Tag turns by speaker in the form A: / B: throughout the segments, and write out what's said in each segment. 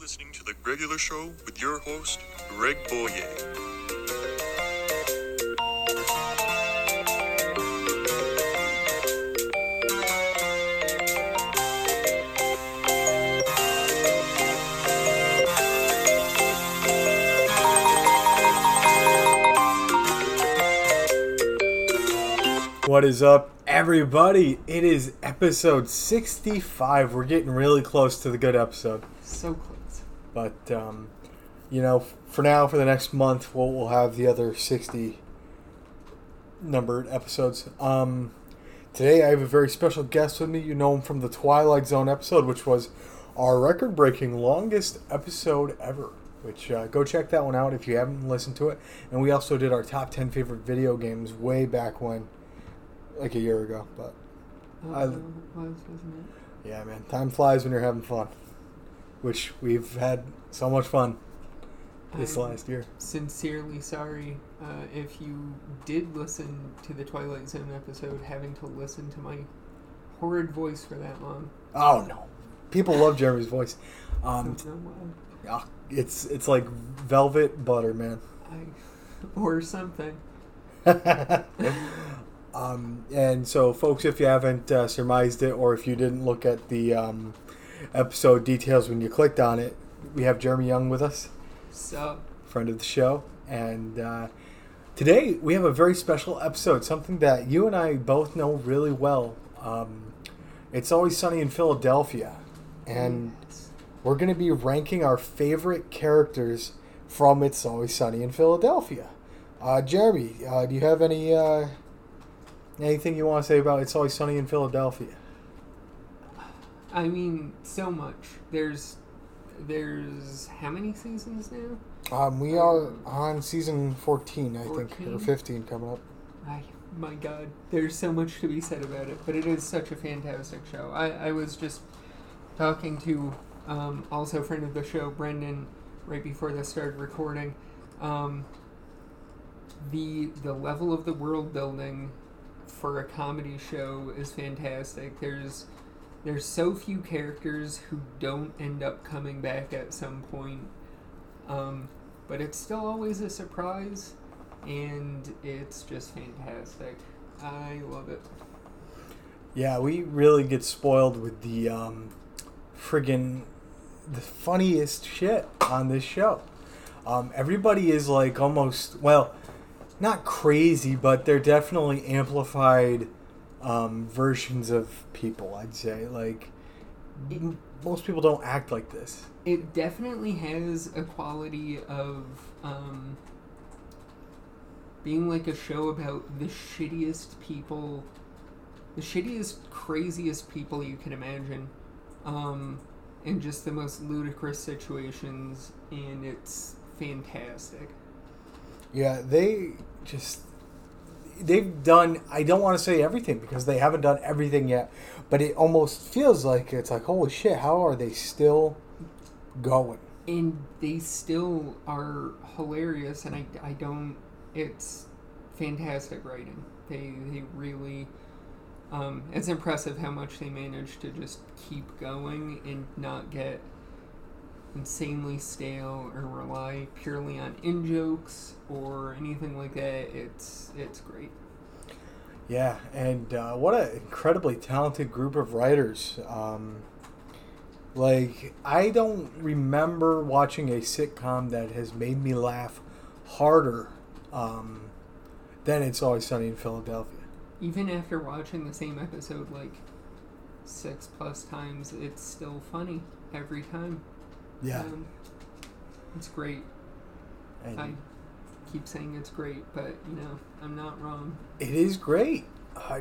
A: listening to The Gregular Show with your host, Greg Boyer.
B: What is up, everybody? It is episode 65. We're getting really close to the good episode.
C: So close.
B: But, um, you know, for now, for the next month, we'll, we'll have the other 60 numbered episodes. Um, today, I have a very special guest with me. You know him from the Twilight Zone episode, which was our record breaking longest episode ever. Which, uh, go check that one out if you haven't listened to it. And we also did our top 10 favorite video games way back when, like a year ago. But I-
C: no, it was, wasn't
B: yeah, man, time flies when you're having fun. Which we've had so much fun this
C: I'm
B: last year.
C: Sincerely sorry uh, if you did listen to the Twilight Zone episode, having to listen to my horrid voice for that long.
B: Oh no, people love Jereme's voice. Um,
C: don't know why.
B: yeah, it's it's like velvet butter, man.
C: I, or something.
B: um, and so, folks, if you haven't uh, surmised it, or if you didn't look at the um, episode details when you clicked on it, we have Jereme Young with us.
C: So,
B: friend of the show. And uh, today we have a very special episode, something that you and I both know really well. Um, it's always sunny in Philadelphia, and
C: yes.
B: we're going to be ranking our favorite characters from It's Always Sunny in Philadelphia. Uh, Jereme, uh, do you have any uh, anything you want to say about It's Always Sunny in Philadelphia?
C: I mean, so much. There's, there's how many seasons now?
B: Um, we are on season 14, I think, or
C: 14?
B: 15 coming up.
C: I, my God, there's so much to be said about it, but it is such a fantastic show. I, I was just talking to um, also a friend of the show, Brendan, right before this started recording. Um, the the level of the world building for a comedy show is fantastic. There's there's so few characters who don't end up coming back at some point, um, but it's still always a surprise and it's just fantastic. I love it.
B: Yeah, we really get spoiled with the um, friggin' the funniest shit on this show. Um, everybody is like almost well, not crazy, but they're definitely amplified um, versions of people. I'd say like m- most people don't act like this.
C: It definitely has a quality of um, being like a show about the shittiest people, the shittiest, craziest people you can imagine, um, in just the most ludicrous situations, and it's fantastic.
B: Yeah, they just they've done I don't want to say everything because they haven't done everything yet, but it almost feels like it's like holy shit, how are they still going?
C: and they still are hilarious and I, I don't it's fantastic writing they they really um, it's impressive how much they manage to just keep going and not get insanely stale or rely purely on in jokes or anything like that it's it's great
B: Yeah, and uh, what an incredibly talented group of writers. Um, like I don't remember watching a sitcom that has made me laugh harder um, than It's Always Sunny in Philadelphia.
C: even after watching the same episode like six plus times it's still funny every time
B: Yeah,
C: Um, it's great.
B: and
C: I keep saying it's great, but you know, I'm not wrong.
B: It is great. Uh,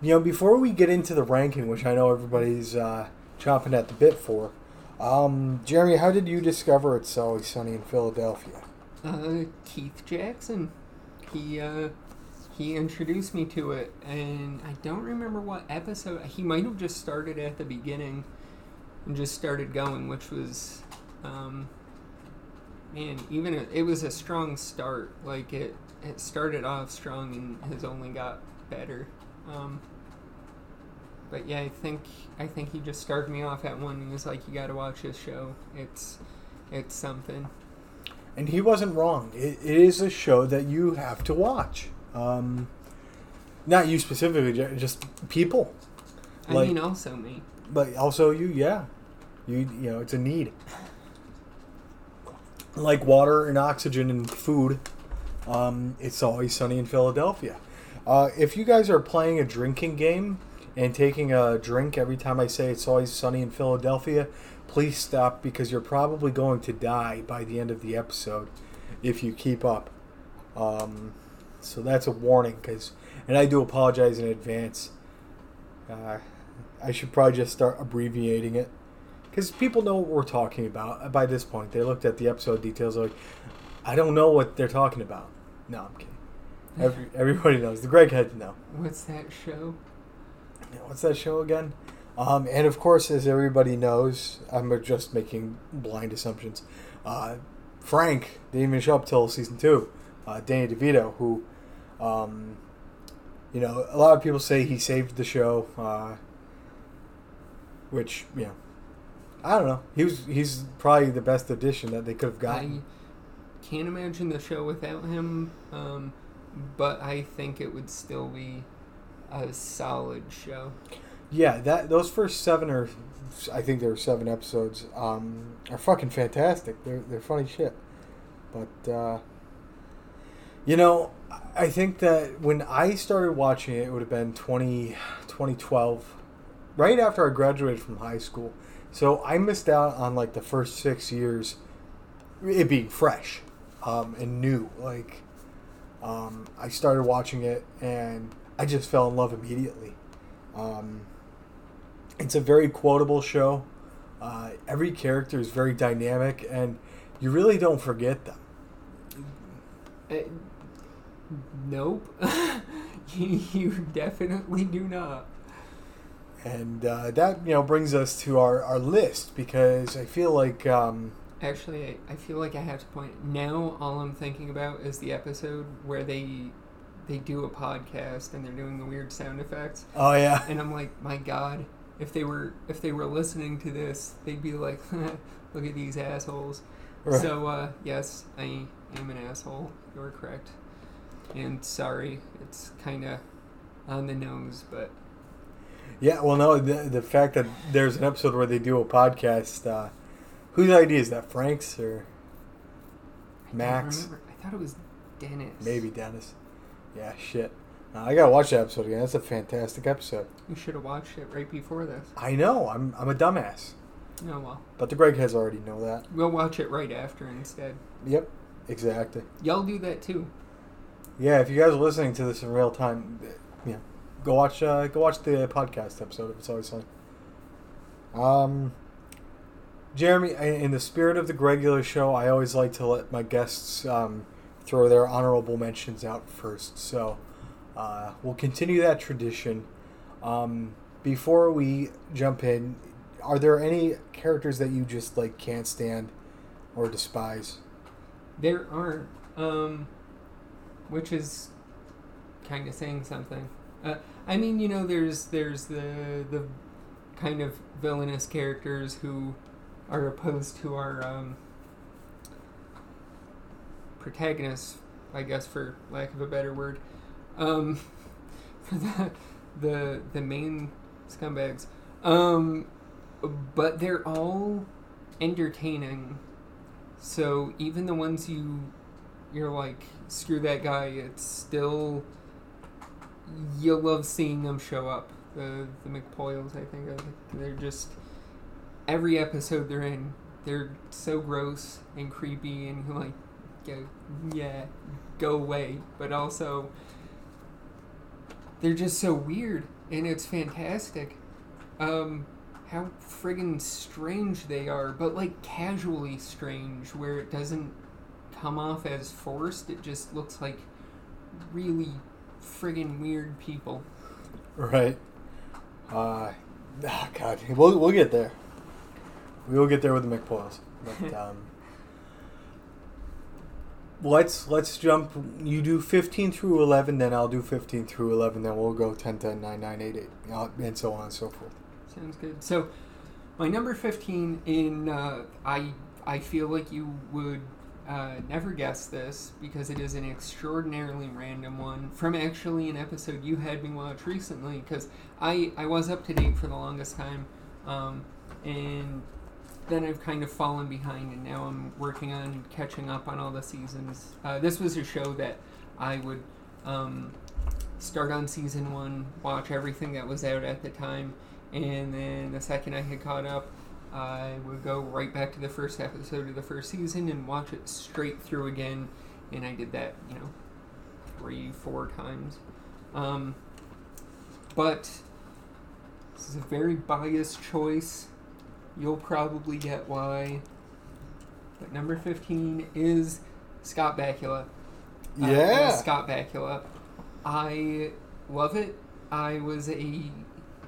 B: you know, before we get into the ranking, which I know everybody's uh, chomping at the bit for, um, Jereme, how did you discover It's Always Sunny in Philadelphia?
C: Uh, Keith Jackson, he uh, he introduced me to it, and I don't remember what episode. He might have just started at the beginning and just started going, which was, um, man, even a, it was a strong start. Like it, it started off strong and has only got better. Um, but yeah, I think I think he just started me off at one. He was like, "You got to watch this show. It's it's something."
B: And he wasn't wrong. It, it is a show that you have to watch. Um, not you specifically, just people.
C: I
B: Like-
C: mean, also me.
B: But also you, yeah. You you know, it's a need. Like water and oxygen and food, um, it's always sunny in Philadelphia. Uh, if you guys are playing a drinking game and taking a drink every time I say it's always sunny in Philadelphia, please stop because you're probably going to die by the end of the episode if you keep up. Um, so that's a warning, because, and I do apologize in advance. Uh, I should probably just start abbreviating it because people know what we're talking about by this point. They looked at the episode details like, I don't know what they're talking about. No, I'm kidding. Every, everybody knows. The Greg had to know.
C: What's that show?
B: What's that show again? Um, and of course, as everybody knows, I'm just making blind assumptions. Uh, Frank didn't even show up till season two. Uh, Danny DeVito, who, um, you know, a lot of people say he saved the show, uh, which you know, I don't know. He was he's probably the best addition that they could have gotten.
C: I can't imagine the show without him, um, but I think it would still be a solid show.
B: Yeah, that those first seven or I think there were seven episodes um, are fucking fantastic. They're they're funny shit. But uh, you know, I think that when I started watching it, it would have been 20, 2012, right after I graduated from high school. So I missed out on like the first six years, it being fresh um, and new. Like um, I started watching it and I just fell in love immediately. Um, it's a very quotable show. Uh, every character is very dynamic, and you really don't forget them.
C: Uh, nope. you, you definitely do not.
B: And uh, that you know brings us to our, our list because I feel like um,
C: Actually, I, I feel like I have to point now. All I'm thinking about is the episode where they they do a podcast and they're doing the weird sound effects,
B: oh yeah
C: and I'm like, my God, if they were if they were listening to this, they'd be like, look at these assholes.
B: Right.
C: So uh, yes, I am an asshole. You're correct, and sorry, it's kind of on the nose, but
B: yeah well no the, the fact that there's an episode where they do a podcast uh, whose idea is that Frank's or
C: I don't
B: Mac's?
C: remember. I thought it was Dennis.
B: maybe Dennis. Yeah shit. Uh, I gotta watch that episode again. That's a fantastic episode.
C: You should have watched it right before this.
B: I know. I'm I'm a dumbass.
C: Oh well,
B: but the Greg has already know that.
C: We'll watch it right after instead.
B: yep exactly.
C: Y'all do that too.
B: Yeah, if you guys are listening to this in real time, yeah, go watch uh, go watch the podcast episode. If it's always fun. Um, Jereme, in the spirit of the Gregular show, I always like to let my guests um, throw their honorable mentions out first. So uh, we'll continue that tradition. Um, before we jump in, are there any characters that you just like can't stand or despise?
C: There aren't, um, which is kind of saying something. Uh, I mean, you know, there's there's the the kind of villainous characters who are opposed to our um, protagonists, I guess, for lack of a better word. Um, for the the the main scumbags, um, but they're all entertaining. So even the ones you you're like screw that guy, it's still you'll love seeing them show up. The the McPoyles, I think, of it. they're just every episode they're in, they're so gross and creepy, and like, go yeah, go away. But also, they're just so weird, and it's fantastic. Um, how friggin' strange they are, but like casually strange, where it doesn't come off as forced. It just looks like really friggin' weird people.
B: Right. Uh, oh God, we'll we'll get there. We will get there with the McPoyles. But um, let's let's jump. You do fifteen through eleven, then I'll do fifteen through eleven. Then we'll go 10, 10, 9, 9, 8, 8, uh, and so on and so forth.
C: Sounds good. So, my number fifteen in uh, I I feel like you would uh, never guess this because it is an extraordinarily random one from actually an episode you had me watch recently because I I was up to date for the longest time, um, and then I've kind of fallen behind and now I'm working on catching up on all the seasons. Uh, this was a show that I would um, start on season one, watch everything that was out at the time, and then the second I had caught up, I would go right back to the first episode of the first season and watch it straight through again. And I did that, you know, three, four times. Um, but this is a very biased choice. You'll probably get why. But number 15 is Scott Bakula. Uh,
B: Yeah.
C: Scott Bakula. I love it. I was a,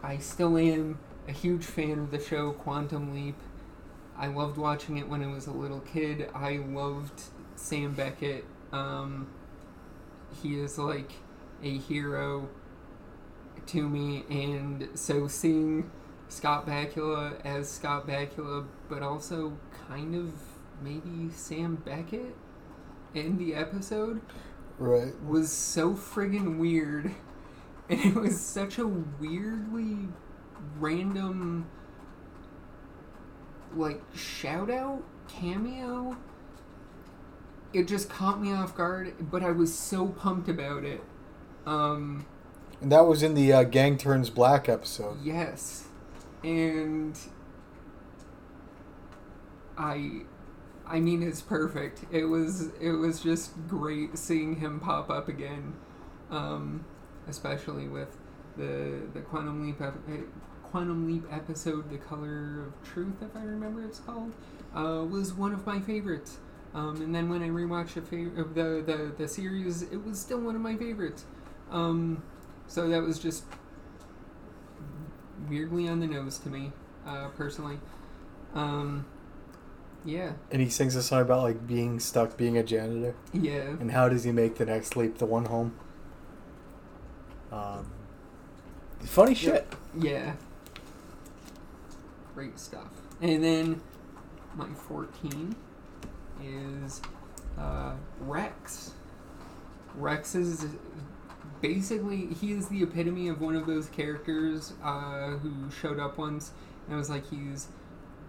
C: I still am a huge fan of the show Quantum Leap. I loved watching it when I was a little kid. I loved Sam Beckett. Um, he is like a hero to me, and so seeing Scott Bakula as Scott Bakula, but also kind of maybe Sam Beckett in the episode
B: Right.
C: was so friggin' weird. And it was such a weirdly random, like, shout out cameo. It just caught me off guard, but I was so pumped about it. Um,
B: And that was in the uh, Gang Turns Black episode.
C: Yes. And I I mean it's perfect. It was it was just great seeing him pop up again. Um especially with the the Quantum Leap Quantum Leap episode The Color of Truth if I remember it's called uh, was one of my favorites. Um, and then when I rewatched the, fav- of the, the the series, it was still one of my favorites. Um, so that was just weirdly on the nose to me, uh, personally. Um, yeah,
B: And he sings a song about like being stuck being a janitor.
C: yeah,
B: And how does he make the next leap? The one home. Um, funny shit.
C: yeah. Great stuff. And then my 14 is uh, Rex. Rex is basically he is the epitome of one of those characters uh, who showed up once and was like he's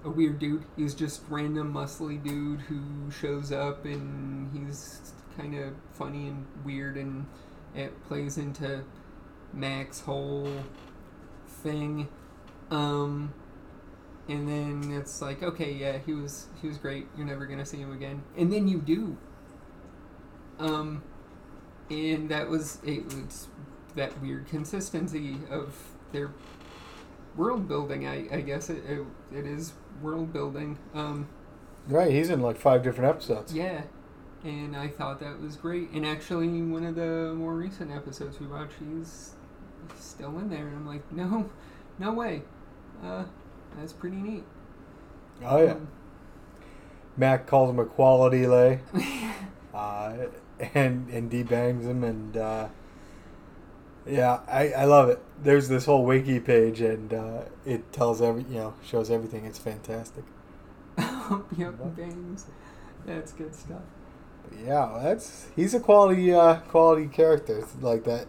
C: a weird dude. He's just random muscly dude who shows up and he's kind of funny and weird and it plays into Mac's whole thing. Um, and then it's like, okay, yeah, he was he was great. You're never gonna see him again, and then you do. Um, and that was it was that weird consistency of their world building. I, I guess it, it it is world building. Um,
B: Right, he's in like five different episodes.
C: yeah, and I thought that was great. And actually, one of the more recent episodes we watched, he's still in there, and I'm like, no, no way. Uh, that's pretty neat.
B: Oh yeah.
C: Um,
B: Mac calls him a quality lay. uh, and and debangs him and uh, yeah, I, I love it. There's this whole wiki page and uh, it tells every you know shows everything. It's fantastic.
C: yep, bangs. That's good stuff.
B: Yeah, that's he's a quality uh, quality character like that.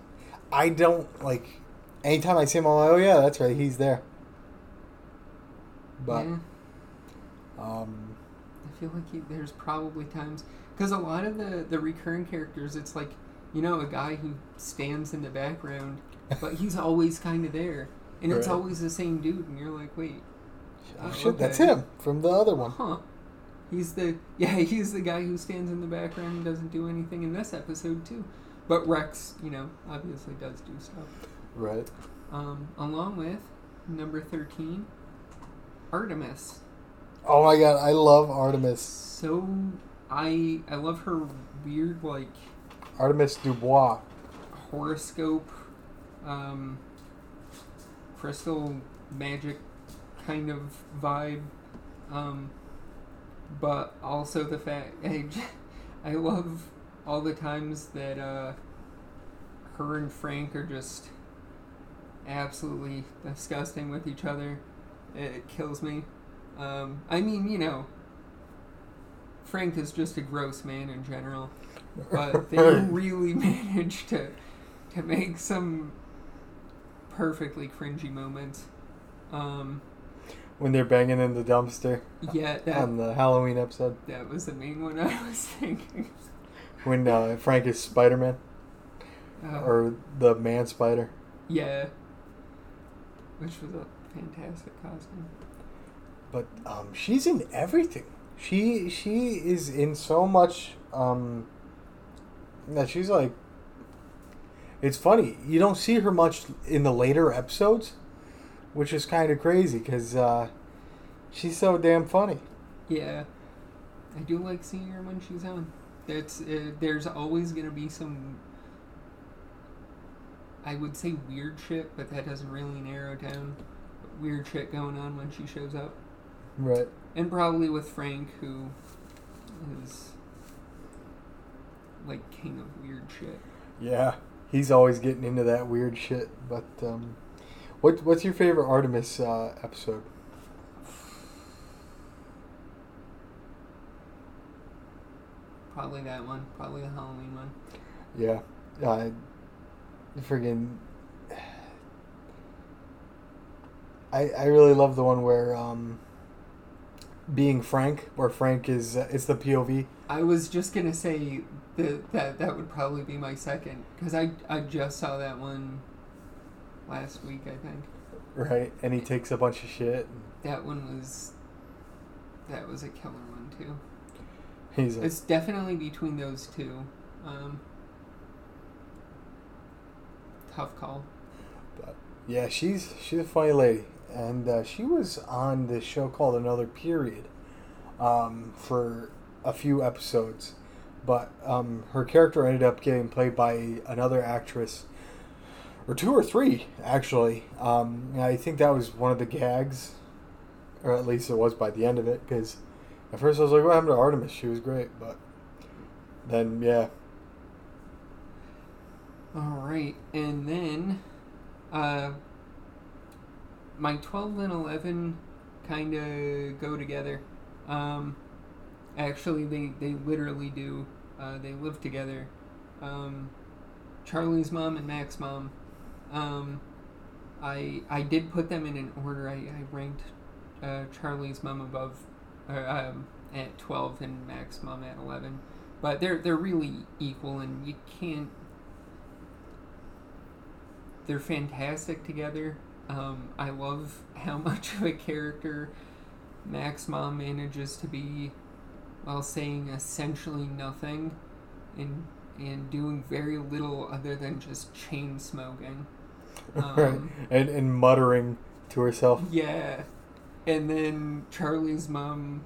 B: I don't like anytime I see him. I'm like, oh yeah, that's right, he's there. But
C: yeah,
B: um,
C: I feel like he, there's probably times because a lot of the the recurring characters, it's like you know a guy who stands in the background, but he's always kind of there, and it's
B: Right.
C: always the same dude, and you're like, wait,
B: oh,
C: Uh,
B: shit, that's him from the other one.
C: huh? He's the yeah, he's the guy who stands in the background and doesn't do anything in this episode too. But Rex, you know, obviously does do stuff.
B: Right.
C: Um, along with number thirteen, Artemis.
B: Oh my god, I love Artemis.
C: So I I love her weird like
B: Artemis Dubois.
C: horoscope, um, crystal magic kind of vibe, um, but also the fact I, I love all the times that uh, her and Frank are just absolutely disgusting with each other. It kills me. Um, I mean, you know, Frank is just a gross man in general, but they really managed to to make some perfectly cringy moments. Um,
B: when they're banging in the dumpster
C: yeah, that
B: on the Halloween episode.
C: that was the main one I was thinking.
B: When uh, Frank is Spider Man
C: Uh,
B: or the Man Spider.
C: yeah, which was a fantastic costume.
B: But um, she's in everything. She she is in so much. Um, that she's like. It's funny you don't see her much in the later episodes, which is kind of crazy because uh, she's so damn funny.
C: Yeah, I do like seeing her when she's on. That's uh, there's always gonna be some. I would say weird shit, but that doesn't really narrow down. Weird shit going on when she shows up,
B: Right.
C: and probably with Frank, who is like king of weird shit.
B: Yeah, he's always getting into that weird shit. But um, what what's your favorite Artemis uh, episode?
C: Probably that one. Probably the Halloween one.
B: Yeah, uh, friggin' I I really love the one where um, being Frank, where Frank is uh, it's the POV.
C: I was just gonna say that that, that would probably be my second because I I just saw that one last week. I think
B: Right, and he takes a bunch of shit.
C: that one was that was a killer one too.
B: He's like,
C: It's definitely between those two. Um, tough call.
B: But yeah, she's she's a funny lady, and uh, she was on this show called Another Period um, for a few episodes, but um, her character ended up getting played by another actress, or two or three actually. Um, I think that was one of the gags, or at least it was by the end of it, because at first I was like, "What happened to Artemis? She was great," but then yeah,
C: All right, and then uh, my twelve and eleven kind of go together. Um, actually, they they literally do. Uh, they live together. Um, Charlie's mom and Mac's mom. Um, I I did put them in an order. I, I ranked uh, Charlie's mom above, uh, um, at twelve and Mac's mom at eleven. But they're they're really equal, and you can't they're fantastic together. Um, I love how much of a character Mac's mom manages to be while saying essentially nothing and and doing very little other than just chain smoking.
B: right,
C: Um,
B: and and muttering to herself.
C: yeah. And then Charlie's mom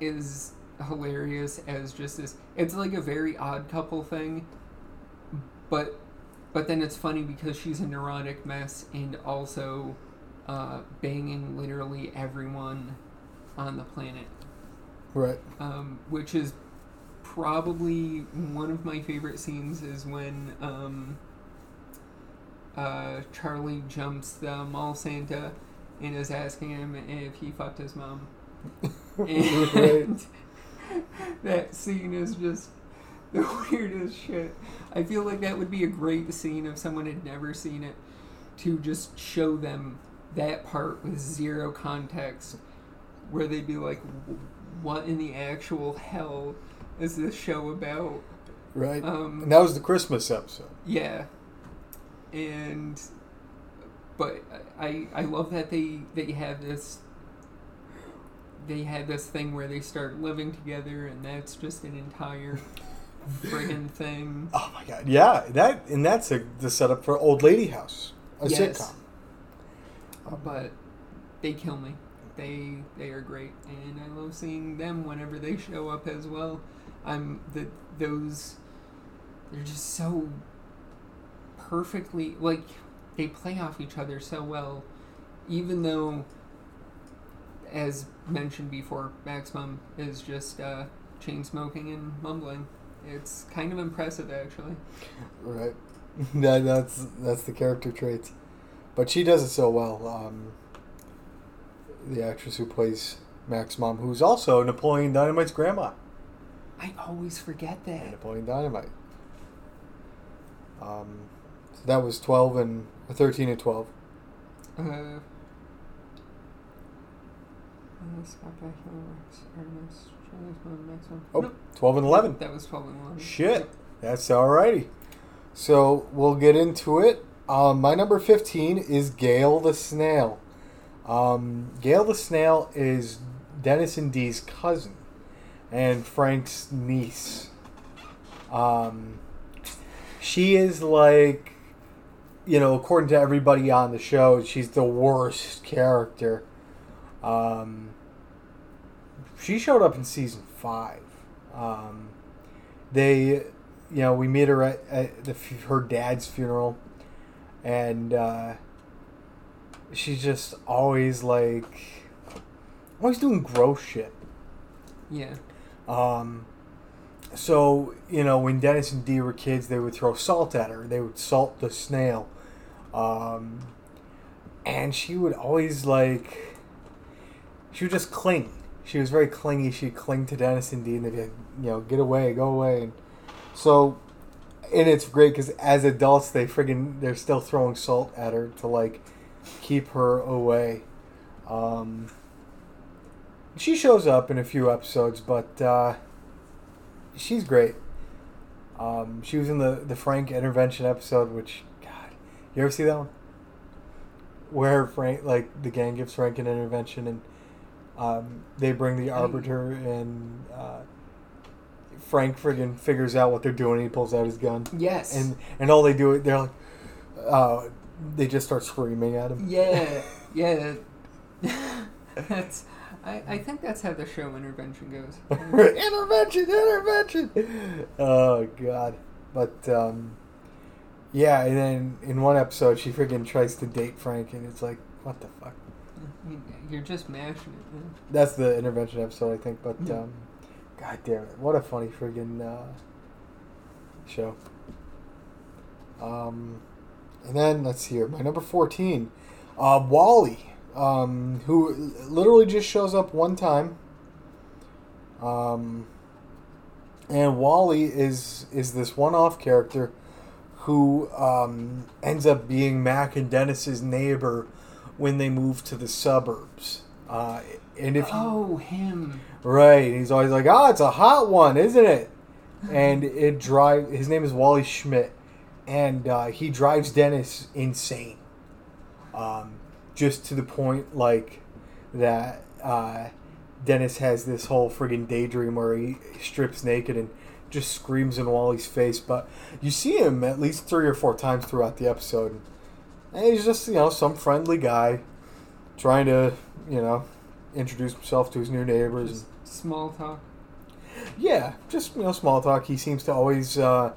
C: is hilarious as just this it's like a very odd couple thing. But but then it's funny because she's a neurotic mess and also uh, banging literally everyone on the planet.
B: Right.
C: Um, which is probably one of my favorite scenes is when um, uh, Charlie jumps the mall Santa and is asking him if he fucked his mom.
B: right.
C: And that scene is just the weirdest shit. I feel like that would be a great scene if someone had never seen it to just show them that part with zero context where they'd be like, what in the actual hell is this show about?
B: Right.
C: Um,
B: and that was the Christmas episode.
C: Yeah, and but I I love that they they have this they had this thing where they start living together and that's just an entire friggin' thing.
B: Oh my god. Yeah, that and that's a, the setup for Old Lady House, a
C: Yes.
B: sitcom.
C: But they kill me. They they are great and I love seeing them whenever they show up as well. I'm the those they're just so perfectly like they play off each other so well even though as mentioned before Mac's mom is just uh chain smoking and mumbling. It's kind of impressive, actually.
B: Right. that, that's that's the character traits, but she does it so well. Um, the actress who plays Mac's mom, who's also Napoleon Dynamite's grandma.
C: I always forget that.
B: Napoleon Dynamite. Um, so that was twelve and thirteen and twelve.
C: Uh, Scott Bakula, Rex, Artemis, Charlie's Mom, next one.
B: Oh,
C: Nope.
B: 12 and eleven.
C: That was 12 and 11.
B: Shit. That's alrighty. So we'll get into it. Um, my number 15 is Gail the Snail. Um, Gail the Snail is Dennis and Dee's cousin and Frank's niece. Um, she is like, you know, according to everybody on the show, she's the worst character. Um, she showed up in season five. Um, they, you know, we meet her at, at the, her dad's funeral, and uh, she's just always like, always doing gross shit.
C: Yeah.
B: Um, so you know, when Dennis and Dee were kids, they would throw salt at her. They would salt the snail, um, and she would always like. She would just cling. She was very clingy. She'd cling to Dennis and Dee, and they'd be like, you know, get away, go away. And so, and it's great because as adults, they friggin' they're still throwing salt at her to like keep her away. Um, she shows up in a few episodes, but uh, she's great. Um, she was in the the Frank intervention episode, which God, you ever see that one? Where Frank, like the gang gives Frank an intervention, and um, they bring the arbiter, and uh, Frank friggin' figures out what they're doing. He pulls out his gun,
C: Yes.
B: and and all they do, it, they're like, uh, they just start screaming at him.
C: yeah. Yeah. that's. I, I think that's how the show intervention goes.
B: intervention, intervention. Oh God! But um, yeah, and then in one episode, she friggin' tries to date Frank, and it's like, what the fuck?
C: You're just mashing it. Man.
B: That's the intervention episode, I think. But
C: Yeah.
B: um, God damn it, what a funny friggin' uh, show. Um, and then let's see here, my number fourteen, uh, Wally, um, who literally just shows up one time. Um, and Wally is is this one-off character who um, ends up being Mac and Dennis's neighbor when they move to the suburbs. Uh, and if you,
C: Oh, him.
B: Right. He's always like, "Oh, it's a hot one, isn't it?" And it drive. His name is Wally Schmidt, and uh, he drives Dennis insane. Um, just to the point like that. Uh, Dennis has this whole friggin' daydream where he strips naked and just screams in Wally's face. But you see him at least three or four times throughout the episode. And he's just, you know, some friendly guy trying to, you know, introduce himself to his new neighbors.
C: Just small talk.
B: Yeah, just you know, small talk. He seems to always uh,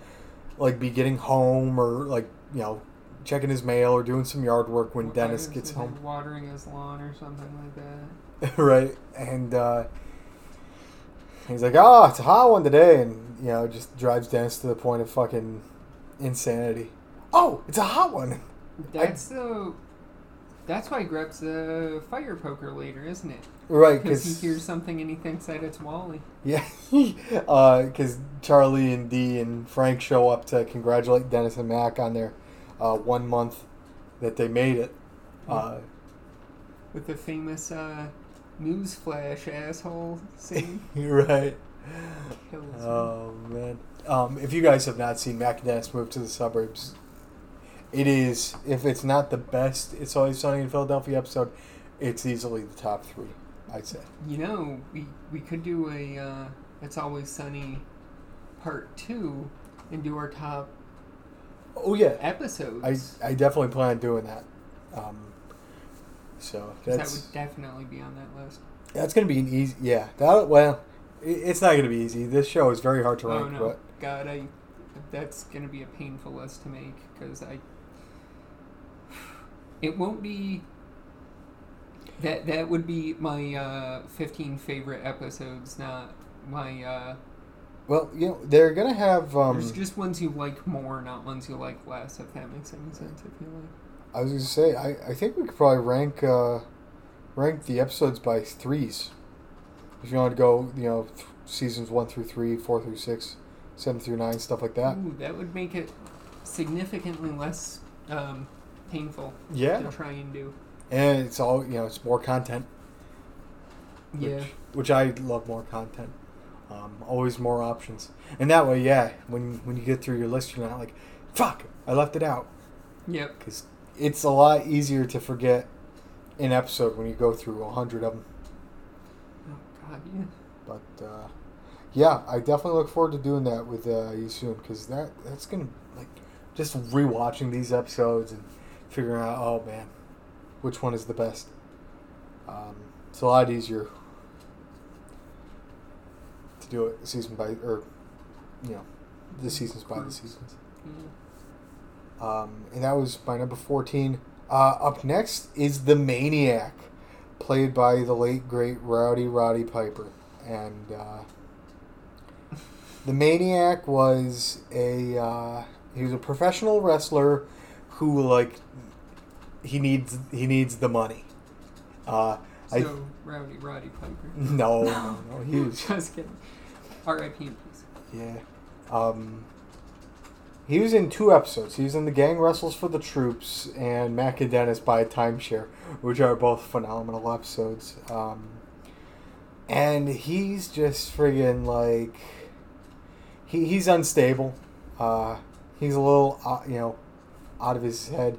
B: like be getting home or like you know checking his mail or doing some yard work when Dennis gets home.
C: Watering his lawn or something like that.
B: right, and uh, he's like, "Oh, it's a hot one today," and you know just drives Dennis to the point of fucking insanity. Oh, it's a hot one.
C: That's the. That's why he grabs the fire poker later, isn't it?
B: Right,
C: Because he hears something and he thinks that it's Wally.
B: Yeah, because Charlie and Dee and Frank show up to congratulate Dennis and Mac on their uh, one month that they made it. Uh,
C: With the famous uh, newsflash asshole scene.
B: right. Oh man! Um, if you guys have not seen Mac and Dennis move to the suburbs, it is if it's not the best "It's Always Sunny in Philadelphia" episode, it's easily the top three. I'd say.
C: You know, we we could do a uh, "It's Always Sunny" part two and do our top
B: Oh yeah,
C: episodes.
B: I I definitely plan on doing that. Um, so
C: 'Cause that would definitely be on that list.
B: That's gonna be an easy. Yeah, that well, it's not gonna be easy. This show is very hard to
C: Oh
B: rank,
C: no,
B: but
C: God, I that's gonna be a painful list to make because I. It won't be. That that would be my uh, fifteen favorite episodes, not my. uh,
B: Well, you know they're gonna have. Um,
C: there's just ones you like more, not ones you like less. If that makes any sense. I feel like.
B: I was gonna say I, I think we could probably rank uh, rank the episodes by threes. If you want to go, you know, th- seasons one through three, four through six, seven through nine, stuff like that.
C: Ooh, that would make it significantly less um, painful
B: Yeah,
C: to try and do.
B: and it's all you know. It's more content. Which,
C: Yeah.
B: which I love more content. Um, always more options, and that way, yeah. When when you get through your list, you're not like, "Fuck, I left it out,"
C: Yep.
B: because it's a lot easier to forget an episode when you go through a hundred of them.
C: Oh God, yeah.
B: But uh, yeah, I definitely look forward to doing that with uh, you soon because that that's gonna like just rewatching these episodes and figuring out oh man, which one is the best. Um, it's a lot easier to do it season by or you know the seasons by the
C: Groups.
B: seasons.
C: yeah.
B: Um, and that was my number 14. Uh, up next is The Maniac, played by the late, great Rowdy Roddy Piper. And uh, The Maniac was a. Uh, he was a professional wrestler who, like, he needs he needs the money. Uh,
C: So
B: I
C: rowdy, Roddy Piper.
B: no no no he was
C: Just kidding. R.I.P. in peace.
B: Yeah. Um, he was in two episodes. He was in The Gang Wrestles for the Troops and Mac and Dennis Buy a Timeshare, which are both phenomenal episodes. Um, and he's just friggin' like. He, he's unstable. Uh, he's a little, uh, you know, out of his head.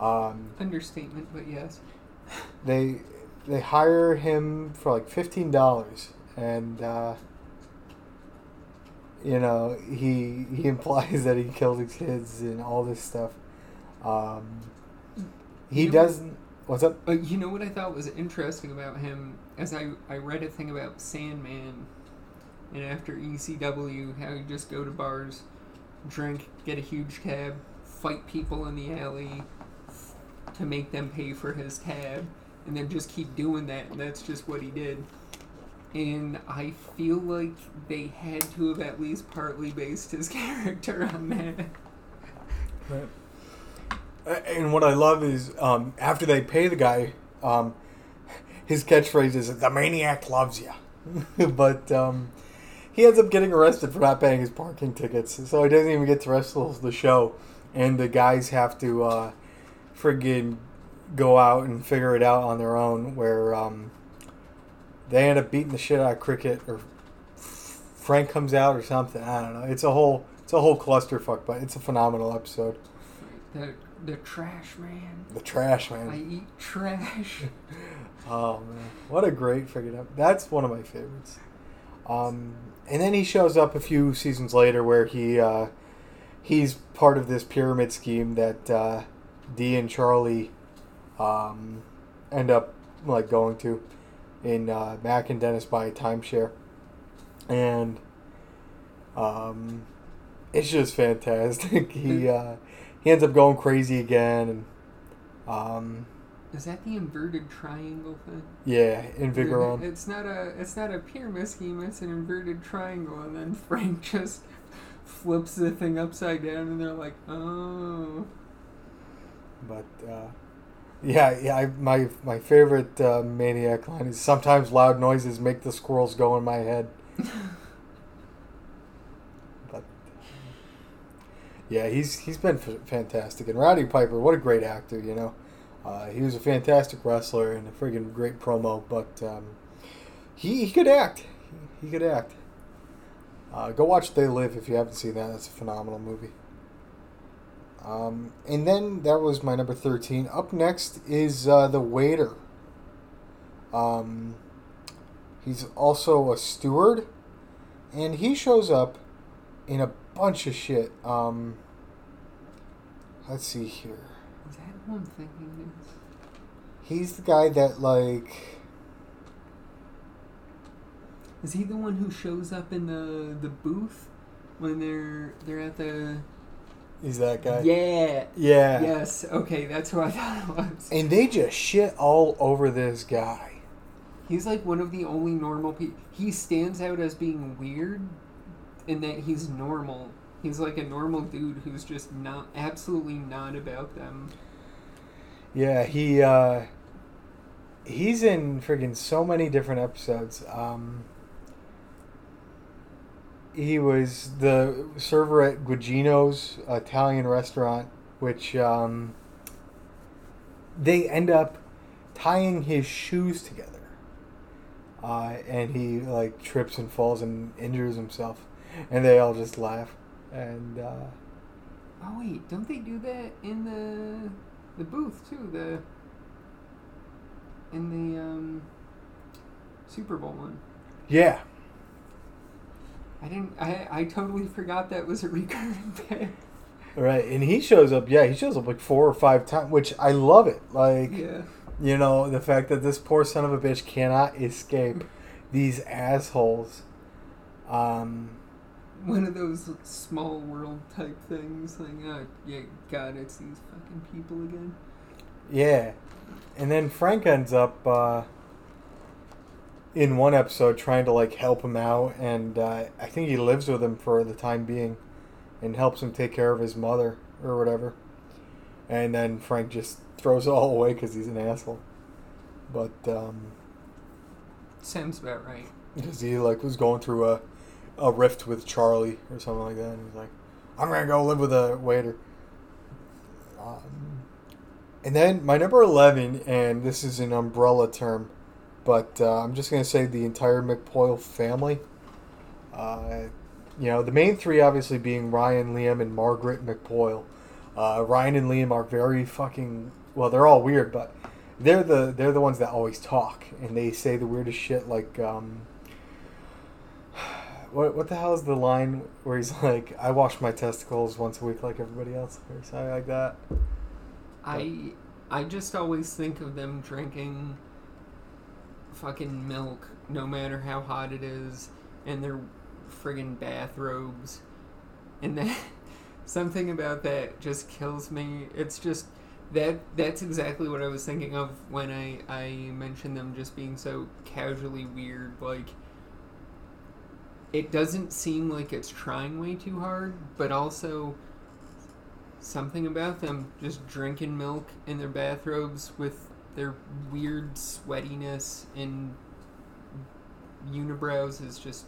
B: Um,
C: Understatement, but yes.
B: they they hire him for like fifteen dollars, and uh, you know he he implies that he killed his kids and all this stuff. Um, he
C: You
B: doesn't. What's up?
C: Uh, you know what I thought was interesting about him? As I, I read a thing about Sandman, and after ECW, how you just go to bars, drink, get a huge tab, fight people in the alley to make them pay for his tab, and then just keep doing that, and that's just what he did. And I feel like they had to have at least partly based his character on that.
B: Uh, And what I love is um, after they pay the guy, um, his catchphrase is "The maniac loves you," but um, he ends up getting arrested for not paying his parking tickets, so he doesn't even get to wrestle the show, and the guys have to uh, friggin' go out and figure it out on their own. Where um, they end up beating the shit out of Cricket, or Frank comes out or something. I don't know. It's a whole it's a whole clusterfuck, but it's a phenomenal episode.
C: The, the trash man.
B: The trash man.
C: I eat trash.
B: Oh man, what a great friggin' up. That's one of my favorites. Um, and then he shows up a few seasons later where he uh, he's part of this pyramid scheme that uh, Dee and Charlie um, end up like going to in uh, Mac and Dennis buy timeshare, and um, it's just fantastic. he uh, he ends up going crazy again, and um,
C: Is that the inverted triangle thing?
B: yeah, Invigaron.
C: It's not a it's not a pyramid scheme. It's an inverted triangle, and then Frank just flips the thing upside down, and they're like, "Oh,
B: But uh, yeah, yeah. I, my my favorite uh, maniac line is sometimes loud noises make the squirrels go in my head. but yeah, he's he's been f- fantastic. And Rowdy Piper, what a great actor, you know. Uh, he was a fantastic wrestler and a friggin' great promo, but um, he he could act. He, he could act. Uh, go watch They Live if you haven't seen that. That's a phenomenal movie. Um, and then that was my number 13. Up next is uh, The Waiter. Um, he's also a steward, and he shows up in a bunch of shit. Um, let's see here.
C: is that who I'm thinking is?"
B: He's the guy that, like.
C: Is he the one who shows up in the the booth when they're they're at the?
B: He's that guy.
C: Yeah.
B: Yeah.
C: Yes. Okay, that's who I thought it was.
B: And they just shit all over this guy.
C: He's like one of the only normal people. He stands out as being weird in that he's normal. He's like a normal dude who's just not absolutely not about them.
B: Yeah, he uh he's in friggin' so many different episodes. Um he was the server at Guigino's Italian restaurant, which um they end up tying his shoes together. Uh, and he like trips and falls and injures himself, and they all just laugh. And uh,
C: Oh wait, don't they do that in the the booth too? The in the um, Super Bowl one.
B: yeah,
C: I didn't. I I totally forgot that was a recurring bit.
B: right. And he shows up. Yeah, he shows up like four or five times, which I love it. Like
C: Yeah.
B: you know the fact that this poor son of a bitch cannot escape these assholes. Um,
C: One of those small world type things, like, oh, yeah, God, it's these fucking people again.
B: Yeah. And then Frank ends up uh, in one episode trying to like help him out and uh, I think he lives with him for the time being and helps him take care of his mother or whatever. And then Frank just throws it all away cuz he's an asshole. But um
C: Sounds about right.
B: cuz he like was going through a a rift with Charlie or something like that and he's like I'm to go live with a waiter. Um, and then my number 11, and this is an umbrella term, but uh, I'm just going to say the entire McPoyle family. Uh, you know, the main three obviously being Ryan, Liam, and Margaret McPoyle. Uh, Ryan and Liam are very fucking well. They're all weird, but they're the they're the ones that always talk, and they say the weirdest shit. Like, um, what what the hell is the line where he's like, "I wash my testicles once a week like everybody else," or something like that.
C: I I just always think of them drinking fucking milk, no matter how hot it is, and their friggin' bathrobes, and that something about that just kills me. It's just that that's exactly what I was thinking of when I I mentioned them just being so casually weird. Like it doesn't seem like it's trying way too hard, but also something about them just drinking milk in their bathrobes with their weird sweatiness and unibrows is just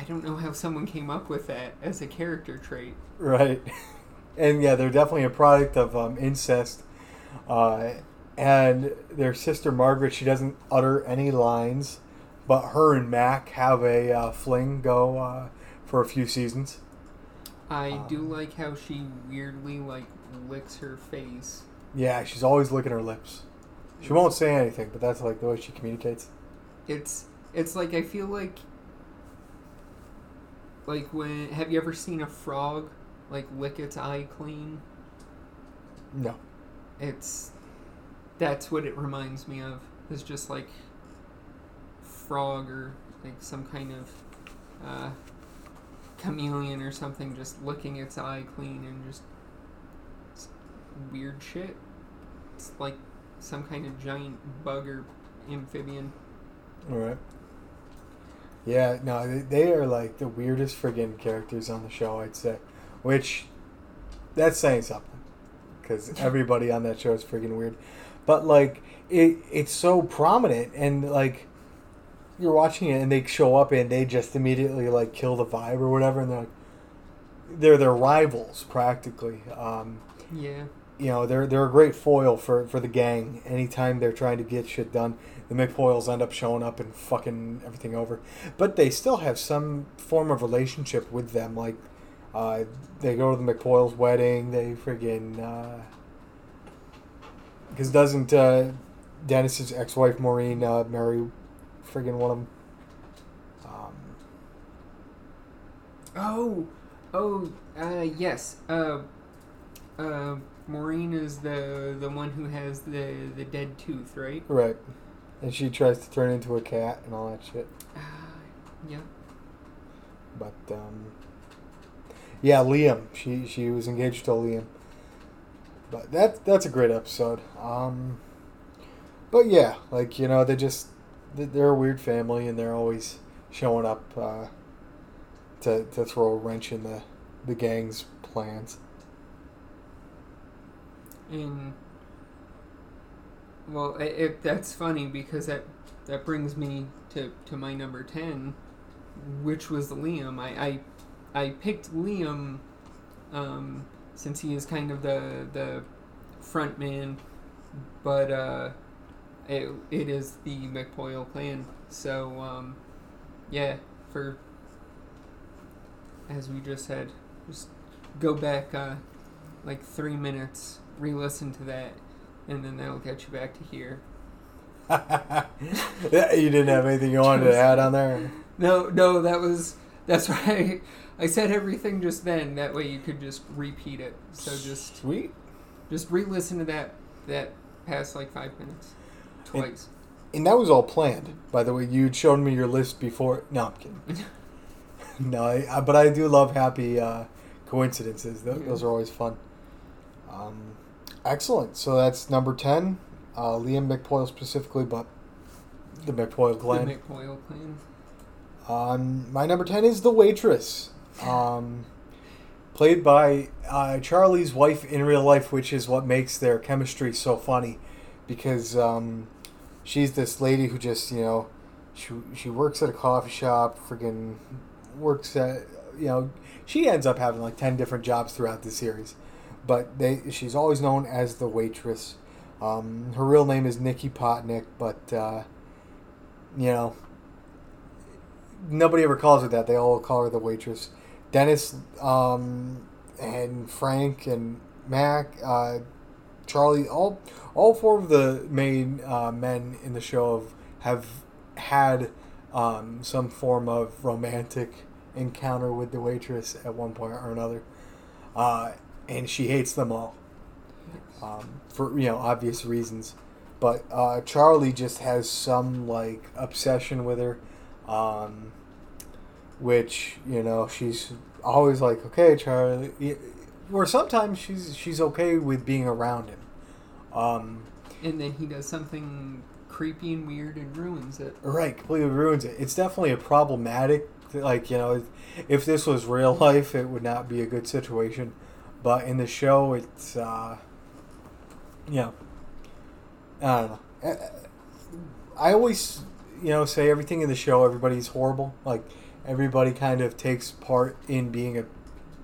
C: I don't know how someone came up with that as a character trait.
B: Right. And yeah, they're definitely a product of um, incest. Uh, and their sister Margaret, she doesn't utter any lines, but her and Mac have a uh, fling go uh, for a few seasons.
C: I do
B: Um,
C: like how she weirdly like licks her face.
B: Yeah, she's always licking her lips. She won't say anything, but that's like the way she communicates.
C: It's it's like I feel like like when have you ever seen a frog like lick its eye clean?
B: No.
C: It's that's what it reminds me of. Is just like frog or like some kind of uh, chameleon or something just licking its eye clean and just weird shit. It's like some kind of giant bug or amphibian.
B: All right. Yeah, no, they, they are like the weirdest friggin' characters on the show, I'd say. Which, that's saying something. Because everybody on that show is friggin' weird. But, like, it it's so prominent, and, like, you're watching it, and they show up, and they just immediately, like, kill the vibe or whatever, and they're like, they're their rivals, practically. Um,
C: Yeah.
B: You know they're they're a great foil for for the gang. Anytime they're trying to get shit done, the McPoyles end up showing up and fucking everything over. But they still have some form of relationship with them. Like uh, they go to the McPoyles' wedding. They friggin' because doesn't uh, Dennis's ex-wife Maureen uh, marry friggin' one of them? Um,
C: Oh, oh, uh, yes. Uh, uh, Maureen is the the one who has the the dead tooth, right?
B: right. And she tries to turn into a cat and all that shit.
C: Uh, yeah.
B: But um, yeah, Liam. She she was engaged to Liam. But that that's a great episode. Um, but yeah, like you know, they just they- they're a weird family, and they're always showing up uh, to to throw a wrench in the the gang's plans.
C: And well, it, it, that's funny because that that brings me to, to my number ten, which was Liam. I I, I picked Liam um, since he is kind of the the front man, but uh, it it is the McPoyle clan. So um, yeah, for as we just said, just go back uh, like three minutes, re-listen to that, and then that'll get you back to here.
B: You didn't have anything you wanted to add on there.
C: No, no, that was that's why I, I said everything just then. That way you could just repeat it. So just
B: Sweet.
C: just re-listen to that that past like five minutes twice.
B: And that was all planned, by the way. You'd shown me your list before. No, I'm kidding. no, I, I- but I do love happy uh, coincidences. Th-
C: Yeah.
B: Those are always fun. Um, excellent. So that's number 10. Uh, Liam McPoyle specifically, but the McPoyle
C: the
B: clan.
C: McPoyle clan.
B: Um, my number 10 is The Waitress. Um, played by uh, Charlie's wife in real life, which is what makes their chemistry so funny. Because um, she's this lady who just, you know, she, she works at a coffee shop, friggin' works at, you know, she ends up having like 10 different jobs throughout the series. But they she's always known as The Waitress. Um, her real name is Nikki Potnick, but, uh, you know, nobody ever calls her that. They all call her the waitress. Dennis um, and Frank and Mac, uh, Charlie, all all four of the main uh, men in the show have, have had um, some form of romantic encounter with the waitress at one point or another, uh, and she hates them all um, for you know obvious reasons. But uh, Charlie just has some like obsession with her, um, which you know she's always like, okay, Charlie. Or sometimes she's she's okay with being around him. Um,
C: And then he does something creepy and weird and ruins it.
B: Right, completely ruins it. It's definitely a problematic. Like you know, if this was real life, it would not be a good situation. But in the show, it's uh, you know, I don't know. Uh, I always you know say everything in the show, everybody's horrible. Like everybody kind of takes part in being a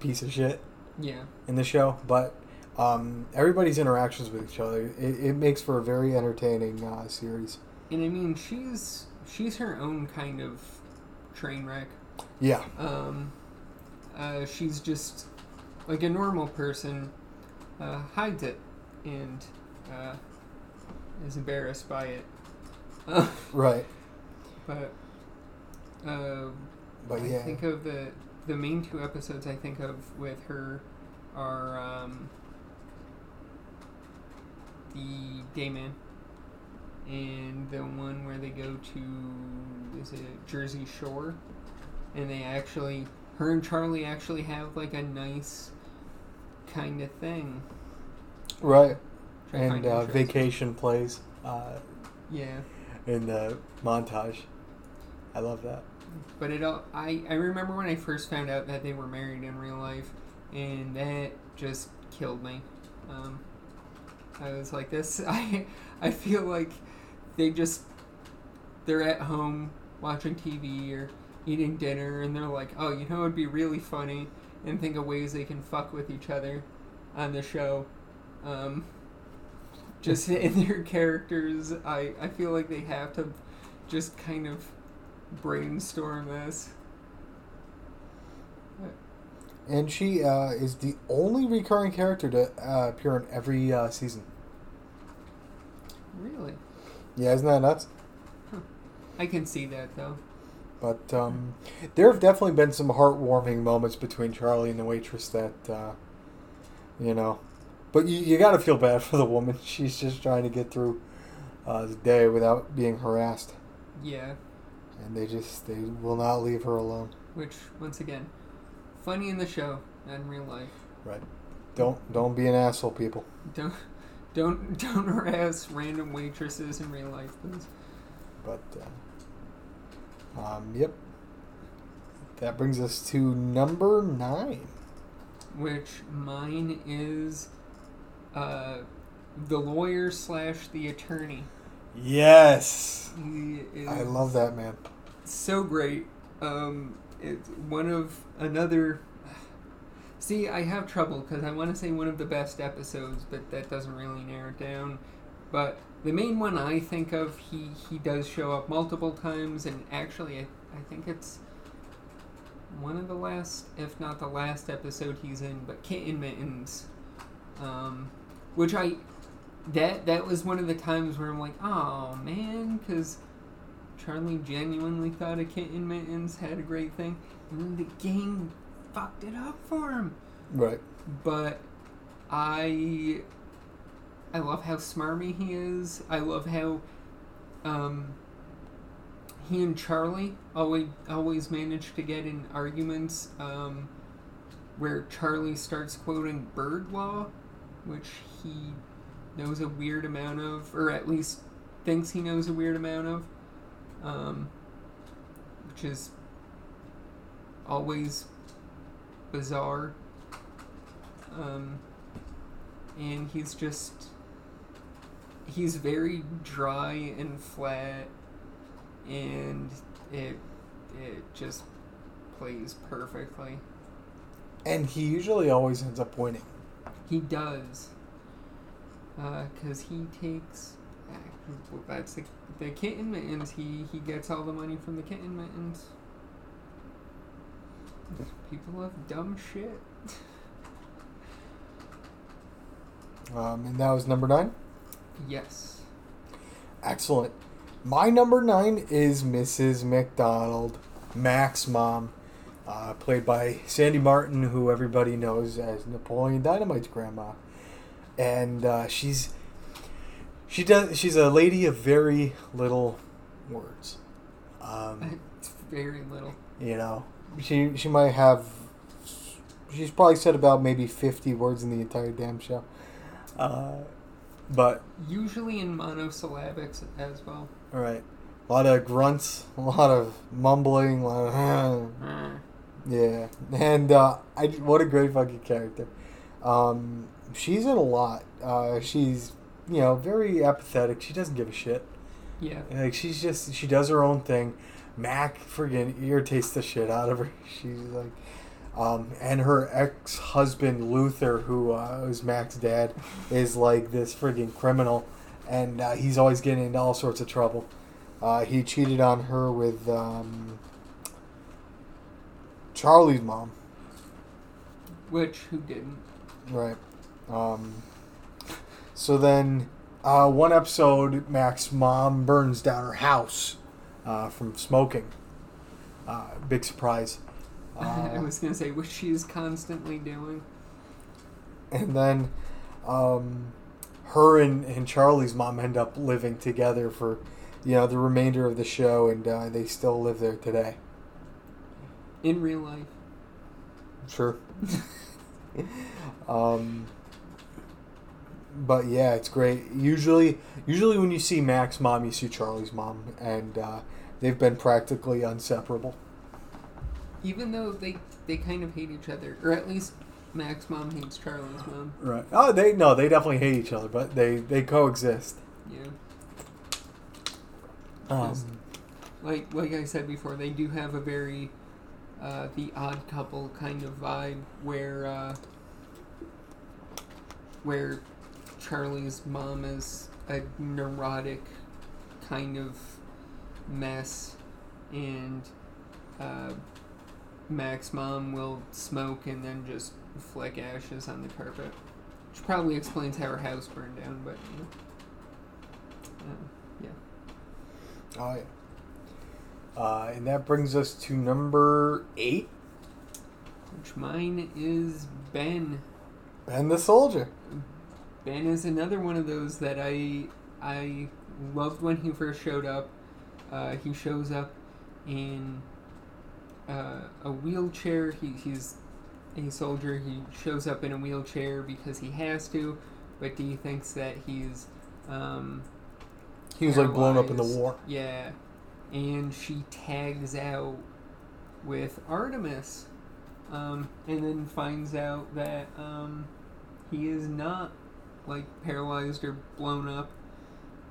B: piece of shit
C: Yeah.
B: in the show, but. Um, everybody's interactions with each other it, it makes for a very entertaining uh, series.
C: And I mean she's she's her own kind of train wreck.
B: Yeah,
C: Um, uh, she's just like a normal person, uh, hides it and uh, is embarrassed by it.
B: Right.
C: but uh,
B: But
C: I think of the the main two episodes I think of with her are um, the Dayman and the one where they go to is it Jersey Shore and they actually her and Charlie actually have like a nice kind of thing.
B: right. And uh, vacation plays uh,
C: Yeah.
B: in the montage. I love that.
C: But it all I, I remember when I first found out that they were married in real life and that just killed me. Um, I was like this I I feel like they just they're at home watching TV or eating dinner and they're like, "Oh, you know it'd be really funny and think of ways they can fuck with each other on the show." Um, just in their characters, I I feel like they have to just kind of brainstorm this.
B: And she uh, is the only recurring character to uh, appear in every uh, season.
C: Really?
B: Yeah, isn't that nuts?
C: I can see that though.
B: But um, there have definitely been some heartwarming moments between Charlie and the waitress that, uh, you know. But you, you got to feel bad for the woman. She's just trying to get through uh, the day without being harassed.
C: Yeah.
B: And they just, they will not leave her alone.
C: Which, once again, funny in the show, in real life.
B: Right. Don't don't be an asshole, people.
C: Don't Don't don't harass random waitresses in real life, please.
B: But uh, um, yep. That brings us to number nine.
C: Which mine is uh, the lawyer slash the attorney.
B: Yes, I love that man.
C: so great. Um, it's one of another. See, I have trouble because I want to say one of the best episodes, but that doesn't really narrow it down. But the main one I think of, he he does show up multiple times, and actually, I, I think it's one of the last, if not the last episode he's in. But Kitten Mittens, um, which I that that was one of the times where I'm like, oh man, because Charlie genuinely thought a Kitten Mittens had a great thing, and then the game fucked it up for him.
B: Right.
C: But I I love how smarmy he is. I love how um, he and Charlie always always manage to get in arguments um, where Charlie starts quoting bird law, which he knows a weird amount of, or at least thinks he knows a weird amount of, um, which is always bizarre. Um, and he's just he's very dry and flat and it it just plays perfectly
B: And he usually always ends up winning.
C: he does because he takes well, that's the, the kitten mittens he he gets all the money from the kitten mittens people love dumb shit
B: Um, and that was number nine.
C: Yes
B: Excellent. My number nine is Mrs. McDonald, Mac's mom, uh, played by Sandy Martin, who everybody knows as Napoleon Dynamite's grandma, and uh, she's she does she's a lady of very little words. Um,
C: very little
B: you know, she she might have she's probably said about maybe fifty words in the entire damn show. Uh, but
C: usually in monosyllabics as well
B: All right. A lot of grunts, a lot of mumbling, a lot of yeah. And uh, I what a great fucking character. Um, she's in a lot. Uh, she's you know very apathetic. She doesn't give a shit.
C: yeah
B: Like she's just she does her own thing. Mac friggin' irritates the shit out of her. She's like, um, and her ex husband Luther, who uh, was Mac's dad, is like this friggin' criminal, and uh, he's always getting into all sorts of trouble. Uh, he cheated on her with um, Charlie's mom,
C: which who didn't
B: right? Um, so then, uh, one episode, Mac's mom burns down her house uh, from smoking. Uh, big surprise.
C: I
B: Uh,
C: was gonna say which she is constantly doing
B: and then um, her and, and Charlie's mom end up living together for you know the remainder of the show, and uh, they still live there today.
C: in real life
B: Sure. um, but yeah, it's great. Usually, usually when you see Mac's mom, you see Charlie's mom, and uh, they've been practically inseparable.
C: Even though they they kind of hate each other or at least Mac's mom hates Charlie's mom
B: Right. Oh, they no, they definitely hate each other, but they they coexist.
C: yeah
B: Um,
C: like like I said before they do have a very uh, the odd couple kind of vibe where uh, where Charlie's mom is a neurotic kind of mess and uh, Mac's mom will smoke and then just flick ashes on the carpet which probably explains how her house burned down but you know. Um, yeah
B: Oh, yeah. Uh, and that brings us to number eight,
C: which mine is Ben
B: Ben the Soldier.
C: Ben is another one of those that I I loved when he first showed up. Uh, he shows up in uh, a wheelchair. He, he's a soldier. He shows up in a wheelchair because he has to. but Dee thinks that he's um,
B: He was like blown up in the war.
C: Yeah, and she tags out with Artemis, um, and then finds out that um, he is not like paralyzed or blown up,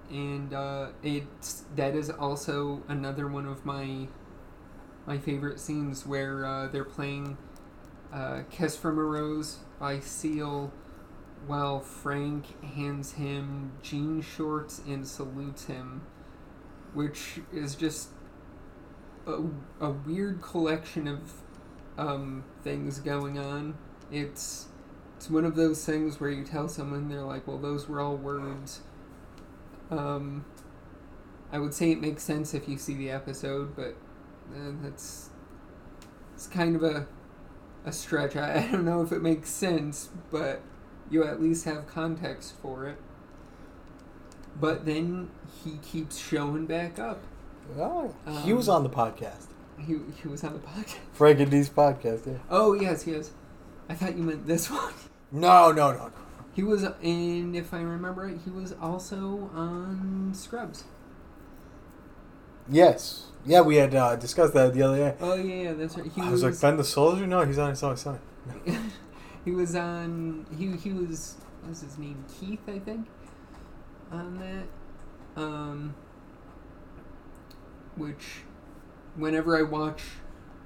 C: and uh, it's that is also another one of my my favorite scenes where uh, they're playing uh, "Kiss from a Rose" by Seal. While Frank hands him jean shorts and salutes him, which is just a, a weird collection of um, things going on. It's it's one of those things where you tell someone they're like, "Well, those were all words." Um, I would say it makes sense if you see the episode, but uh, that's it's kind of a a stretch. I, I don't know if it makes sense, but you at least have context for it. But then he keeps showing back up.
B: Oh, he was
C: Um,
B: on the podcast.
C: He, he was on the podcast.
B: Frank and Dee's podcast, yeah.
C: Oh yes, yes. I thought you meant this one.
B: No, no, no, no.
C: He was in, if I remember right, he was also on Scrubs.
B: Yes. Yeah, we had uh, discussed that the other day.
C: Oh yeah, yeah that's right. He
B: I was like, Ben the Soldier? No, he's on It's Always Sunny.
C: he was on. He he was. What's his name? Keith, I think. On that, um, which, whenever I watch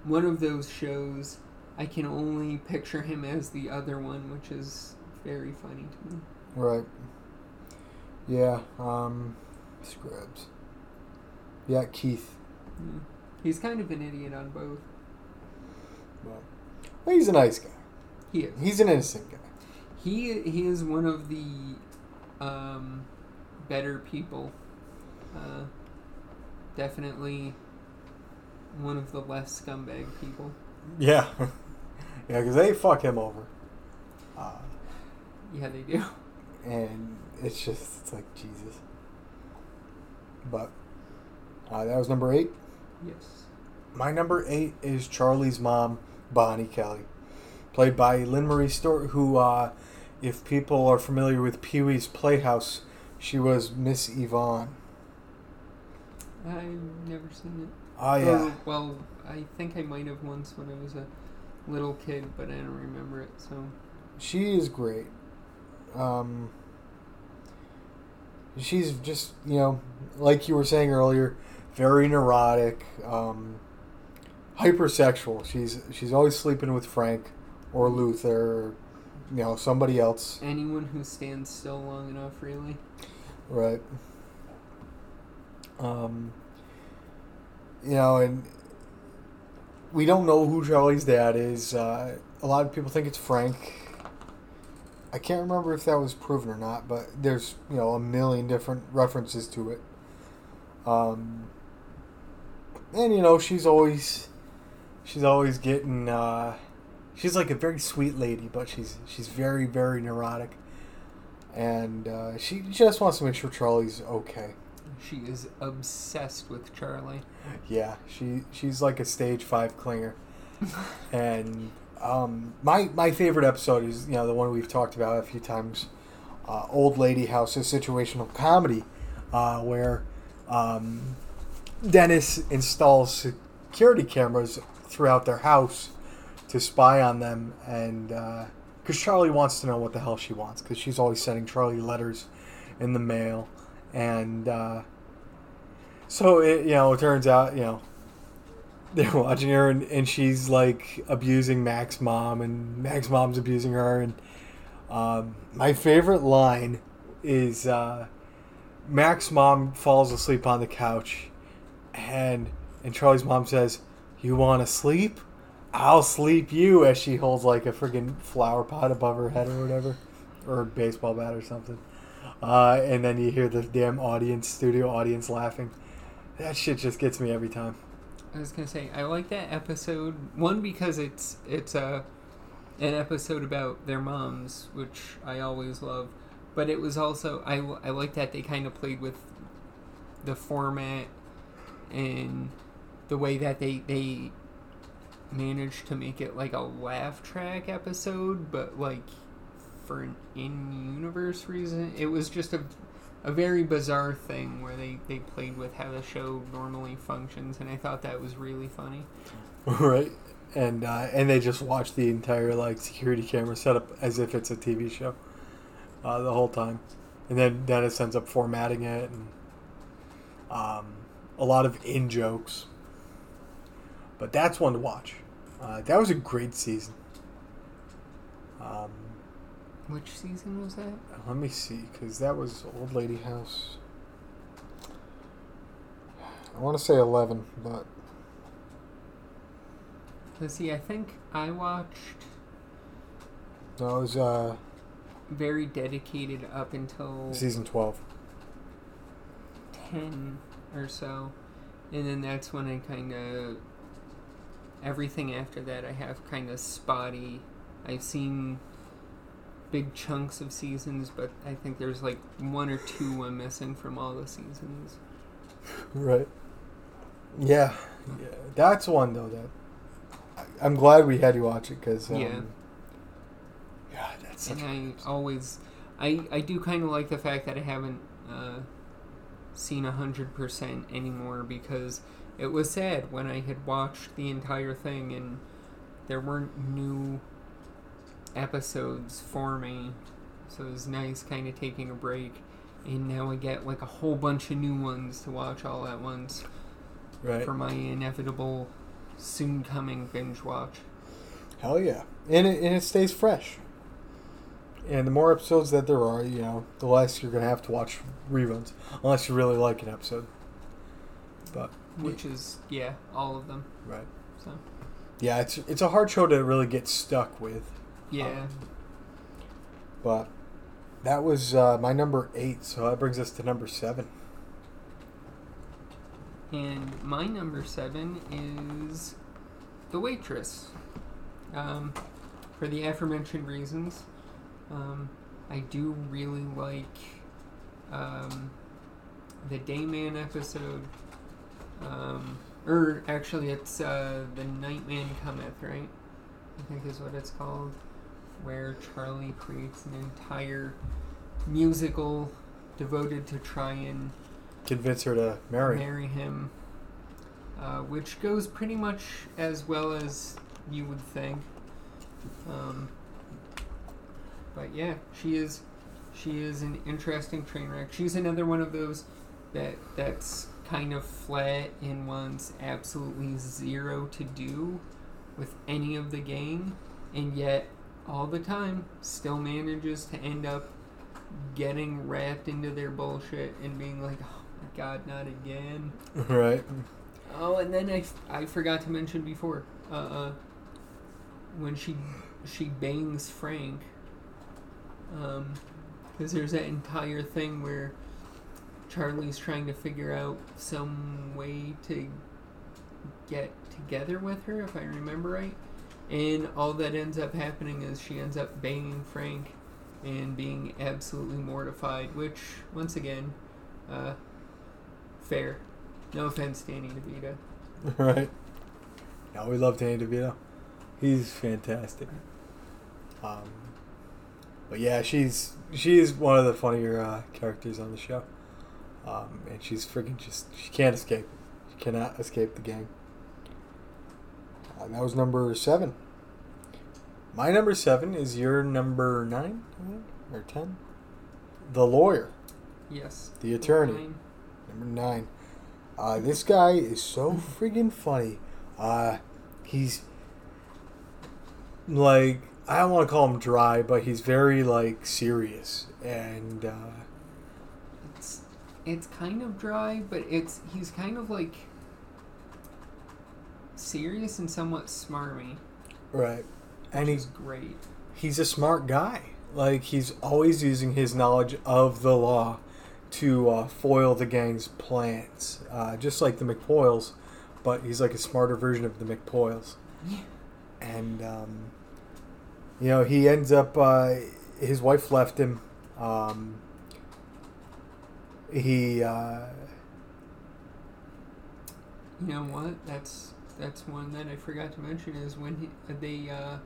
C: one of those shows, I can only picture him as the other one, which is very funny to me.
B: Right. Yeah, um, Scrubs. Yeah, Keith.
C: Yeah. He's kind of an idiot on both.
B: Well, well, he's a nice guy.
C: He is.
B: He's an innocent guy.
C: He he is one of the um, better people. Uh, definitely one of the less scumbag people.
B: Yeah. yeah, because they fuck him over. Uh,
C: Yeah, they do.
B: and it's just, it's like, Jesus. But, uh, that was number eight.
C: Yes.
B: My number eight is Charlie's mom, Bonnie Kelly, played by Lynn Marie Stewart, who, uh, if people are familiar with Pee Wee's Playhouse, she was Miss Yvonne.
C: I've never seen it.
B: Oh, yeah.
C: Or, well, I think I might have once when I was a little kid, but I don't remember it. So
B: She is great. Um, she's just, you know, like you were saying earlier, very neurotic, um, hypersexual. She's she's always sleeping with Frank or Luther, or, you know, somebody else.
C: anyone who stands still long enough, really.
B: Right. Um, you know, and we don't know who Charlie's dad is. Uh, a lot of people think it's Frank. I can't remember if that was proven or not, but there's you know a million different references to it. Um, and you know she's always she's always getting uh, she's like a very sweet lady, but she's she's very very neurotic, and uh, she just wants to make sure Charlie's okay.
C: She is obsessed with Charlie.
B: Yeah, she she's like a stage five clinger, and um, my my favorite episode is you know the one we've talked about a few times, uh, old lady house, a situational comedy, uh, where um, Dennis installs security cameras throughout their house to spy on them, and because Charlie wants to know what the hell she wants, because she's always sending Charlie letters in the mail, and. Uh, so it you know it turns out you know they're watching her and, and she's like abusing Mac's mom and Mac's mom's abusing her and um, my favorite line is uh, Mac's mom falls asleep on the couch and and Charlie's mom says you want to sleep I'll sleep you as she holds like a friggin' flower pot above her head or whatever or a baseball bat or something uh, and then you hear the damn audience studio audience laughing that shit just gets me every time.
C: I was gonna say I like that episode one because it's it's a an episode about their moms, which I always love. But it was also I I like that they kind of played with the format and the way that they they managed to make it like a laugh track episode, but like for an in-universe reason. It was just a a very bizarre thing where they, they played with how the show normally functions, and I thought that was really funny.
B: right? And uh, and they just watch the entire like security camera setup as if it's a TV show uh, the whole time, and then Dennis ends up formatting it and um, a lot of in jokes. But that's one to watch. Uh, that was a great season. Um,
C: Which season was that?
B: let me see, because that was Old Lady House. I want to say eleven, but
C: Let's see. I think I watched
B: no, it was uh,
C: very dedicated up until
B: season twelve.
C: ten or so, and then that's when I kind of everything after that I have kind of spotty. I've seen big chunks of seasons, but I think there's like one or two I'm missing from all the seasons.
B: Right. Yeah, yeah. That's one though that I, I'm glad we had you watch it because um,
C: Yeah.
B: God, that's such
C: and
B: a
C: I always, I I do kind of like the fact that I haven't uh, seen a hundred percent anymore because it was sad when I had watched the entire thing and there weren't new episodes for me, so it was nice kind of taking a break. And now I get like a whole bunch of new ones to watch all at once
B: right.
C: for my inevitable soon coming binge watch.
B: Hell yeah, and it and it stays fresh. And the more episodes that there are, you know, the less you're gonna have to watch reruns, unless you really like an episode. But
C: Which is yeah, all of them.
B: right,
C: So
B: yeah, it's it's a hard show to really get stuck with.
C: yeah.
B: Um, But that was uh, my number eight, so that brings us to number seven.
C: And my number seven is The Waitress. Um, for the aforementioned reasons, um, I do really like um, the Dayman episode. Um, or actually, it's uh, The Nightman Cometh, right? I think is what it's called. Where Charlie creates an entire musical devoted to try and
B: Convince her to marry.
C: marry him, uh, which goes pretty much as well as you would think. Um, but yeah, she is she is an interesting train wreck. She's another one of those that that's kind of flat and wants absolutely zero to do with any of the gang, and yet all the time still manages to end up getting wrapped into their bullshit and being like, oh my god, not again.
B: right.
C: Oh, and then I, I forgot to mention before, uh, uh, when she she bangs Frank, um, because there's that entire thing where Charlie's trying to figure out some way to get together with her, if I remember right, and all that ends up happening is she ends up banging Frank and being absolutely mortified, which once again, uh, fair. No offense, Danny DeVito.
B: right. Yeah, we love Danny DeVito. He's fantastic. Um, but yeah, she's she's one of the funnier uh, characters on the show, um, and she's freaking just she can't escape. She cannot escape the gang. Uh, and that was number seven. My number seven is your number nine or ten. The lawyer,
C: Yes.
B: the attorney.
C: Fine.
B: Number nine. Uh, this guy is so friggin' funny. Uh, he's like I don't want to call him dry, but he's very like serious and uh,
C: It's it's kind of dry, but it's he's kind of like serious and somewhat smarmy,
B: right. And he's
C: great.
B: he's a smart guy. Like he's always using his knowledge of the law to uh, foil the gang's plans, uh, just like the McPoyles. But he's like a smarter version of the McPoyles.
C: Yeah.
B: and um, you know he ends up uh, his wife left him um, he uh,
C: You know what? That's that's one that I forgot to mention is when he, they uh,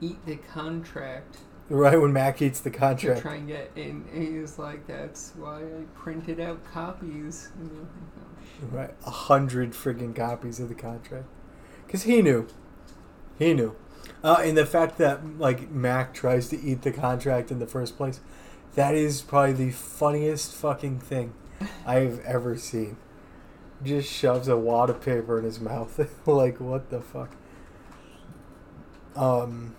C: eat the contract
B: Right when Mac eats the
C: to
B: contract.
C: try and get. And he's like, "That's why I printed out copies." Oh.
B: Right, a hundred friggin' copies of the contract, because he knew, he knew, uh, and the fact that like Mac tries to eat the contract in the first place, that is probably the funniest fucking thing I've ever seen. Just shoves a wad of paper in his mouth, like what the fuck. Um,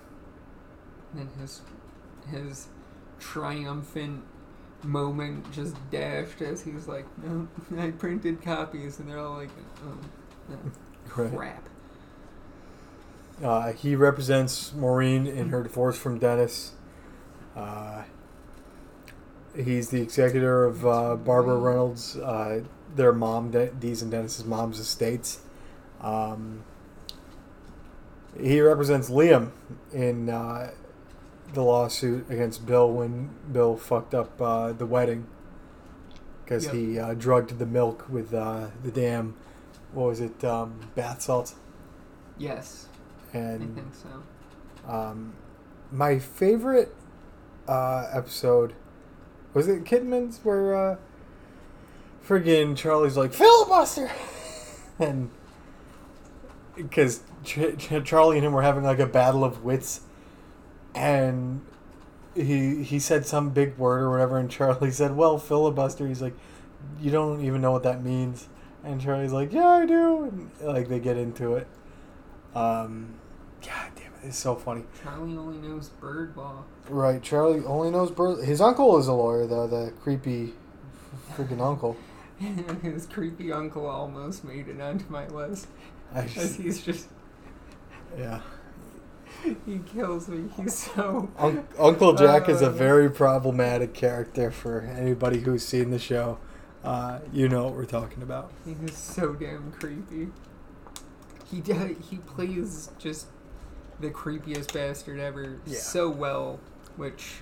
C: And his his triumphant moment just dashed as he's like, "No, I printed copies," and they're all like, "Oh,
B: Right.
C: crap."
B: Uh, he represents Maureen in her divorce from Dennis. Uh, he's the executor of uh, Barbara Reynolds, uh, their mom, De- Dee's and Dennis's mom's estates. Um, he represents Liam in uh, the lawsuit against Bill when Bill fucked up uh, the wedding because
C: Yep.
B: he uh, drugged the milk with uh, the damn, what was it, um, bath salts.
C: Yes, I think so.
B: um, my favorite uh, episode was it Kidman's where uh, friggin' Charlie's like filibuster, and because Ch- Ch- Charlie and him were having like a battle of wits, and he he said some big word or whatever, and Charlie said, "Well, filibuster." He's like, "You don't even know what that means," and Charlie's like, "Yeah, I do," and like they get into it. Um, it, it's so funny.
C: Charlie only knows bird law.
B: Right, Charlie only knows bird. His uncle is a lawyer, though. The creepy, freaking uncle.
C: His creepy uncle almost made it onto my list.
B: I just,
C: he's just,
B: yeah.
C: he kills me. He's so.
B: Un- uncle Jack is a
C: Uh.
B: very problematic character for anybody who's seen the show. Uh, you know what we're talking about.
C: He is so damn creepy. He do- he plays just the creepiest bastard ever
B: Yeah.
C: so well, which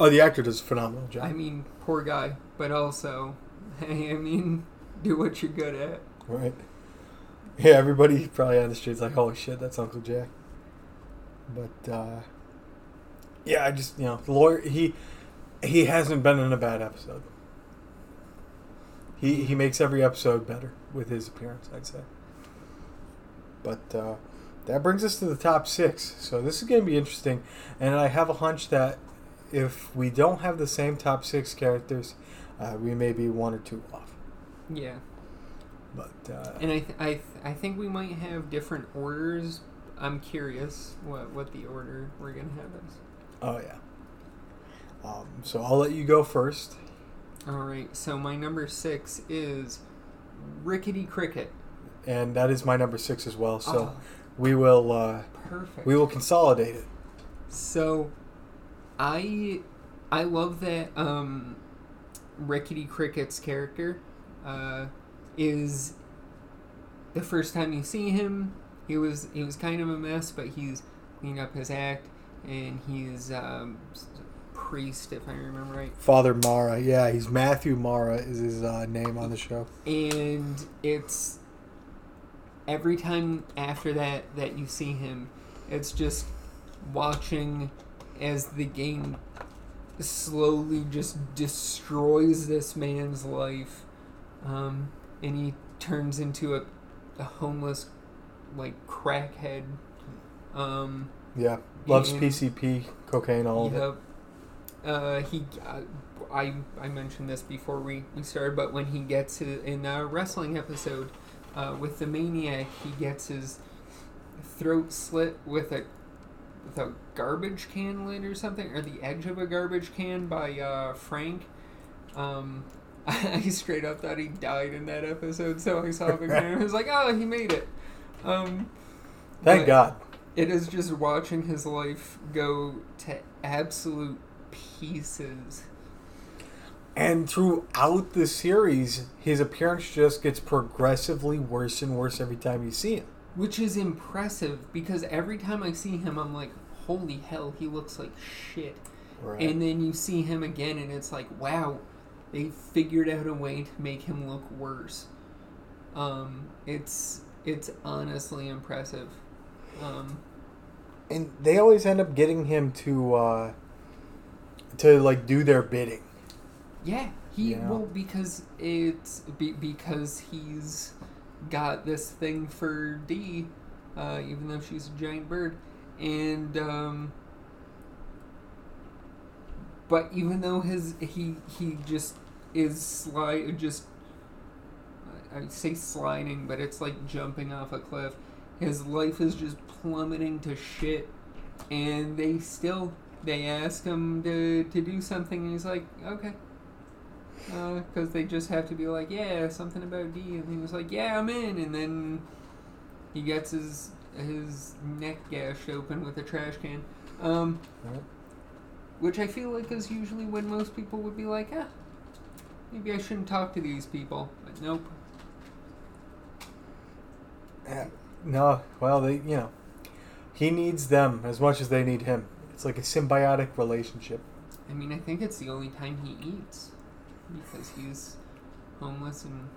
B: Oh, the actor does a phenomenal job.
C: I mean, poor guy, but also, hey, I mean, do what you're good at.
B: right? Yeah, everybody probably on the streets like, "Holy shit, that's Uncle Jack." But uh, yeah, I just you know, the lawyer he he hasn't been in a bad episode. He he makes every episode better with his appearance, I'd say. But uh, that brings us to the top six. So this is going to be interesting, and I have a hunch that if we don't have the same top six characters, uh, we may be one or two off.
C: Yeah,
B: But uh,
C: and I th- I th- I think we might have different orders. I'm curious what what the order we're gonna have is.
B: Oh yeah. Um, so I'll let you go first.
C: All right, so my number six is Rickety Cricket.
B: and that is my number six as well. So
C: Oh,
B: we will uh,
C: perfect.
B: we will consolidate it.
C: So, I I love that um, Rickety Cricket's character uh, is the first time you see him. He was he was kind of a mess, but he's cleaned up his act, and he's um, priest, if I remember right.
B: Father Mara, yeah, he's Matthew Mara is his uh, name on the show.
C: and it's every time after that that you see him it's just watching as the game slowly just destroys this man's life um, and he turns into a, a homeless like crackhead um,
B: Yeah, loves
C: And-
B: PCP, cocaine, all of it.
C: Uh, he, uh, I, I mentioned this before we, we started, but when he gets to, in a wrestling episode uh, with the maniac, he gets his throat slit with a with a garbage can lid or something, or the edge of a garbage can by uh, Frank. Um, I straight up thought he died in that episode, so I saw him again I was like, oh, he made it. Um,
B: Thank God.
C: it is just watching his life go to absolute pieces.
B: And throughout the series, his appearance just gets progressively worse and worse every time you see him.
C: Which is impressive because every time I see him, I'm like, holy hell, he looks like shit.
B: Right.
C: And then you see him again, and it's like, wow, they figured out a way to make him look worse. Um, it's it's honestly impressive. Um,
B: and they always end up getting him to uh, to like do their bidding.
C: Yeah, he
B: Yeah.
C: well because it's be, because he's got this thing for Dee, uh, even though she's a giant bird, and um, but even though his he he just is slide just I I say sliding, but it's like jumping off a cliff. His life is just plummeting to shit, and they still they ask him to to do something, and he's like, okay because they just have to be like, yeah, something about Dee, and he was like, yeah, I'm in, and then he gets his his neck gashed open with a trash can, um,
B: Right.
C: which I feel like is usually when most people would be like, ah, maybe I shouldn't talk to these people, but nope.
B: Yeah. No, well, they you know, he needs them as much as they need him. It's like a symbiotic relationship.
C: I mean, I think it's the only time he eats because he's homeless and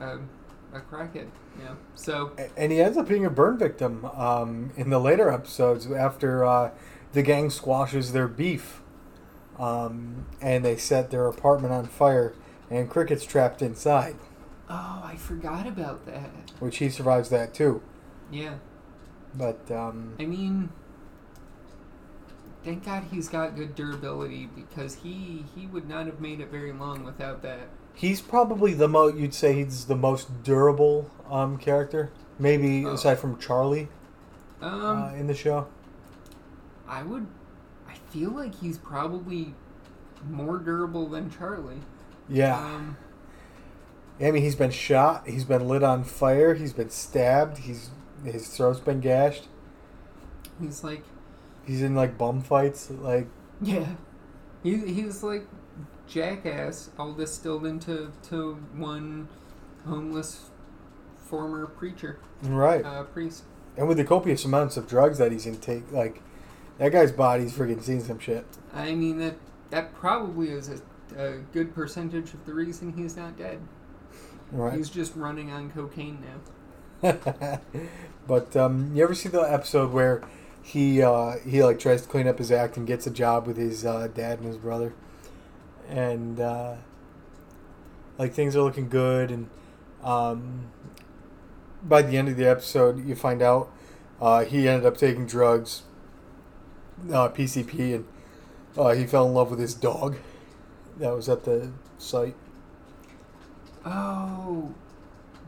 C: um, a crackhead. Yeah, so
B: And he ends up being a burn victim um, in the later episodes after uh, the gang squashes their beef. Um, and they set their apartment on fire, and Cricket's trapped inside,
C: oh, I forgot about that.
B: which he survives that too.
C: Yeah.
B: But um,
C: I mean, thank God he's got good durability because he he would not have made it very long without that.
B: he's probably the most, you'd say he's the most durable um, character, maybe
C: Oh.
B: aside from Charlie
C: Um,
B: uh, in the show.
C: I would, I feel like he's probably more durable than Charlie.
B: Yeah.
C: Um,
B: I mean, he's been shot. He's been lit on fire. He's been stabbed. He's his throat's been gashed.
C: he's like,
B: He's in like bum fights. Like
C: yeah, he he's like jackass, all distilled into to one homeless former preacher,
B: right,
C: uh, priest.
B: and with the copious amounts of drugs that he's intake, like that guy's body's freaking seen some shit.
C: I mean that that probably is a, a good percentage of the reason he's not dead.
B: Right.
C: He's just running on cocaine now.
B: but um, you ever see the episode where he uh, he like tries to clean up his act and gets a job with his uh, dad and his brother, and uh, like things are looking good, and um, by the end of the episode, you find out uh, he ended up taking drugs, uh, PCP, and uh, he fell in love with his dog. That was at the site.
C: Oh,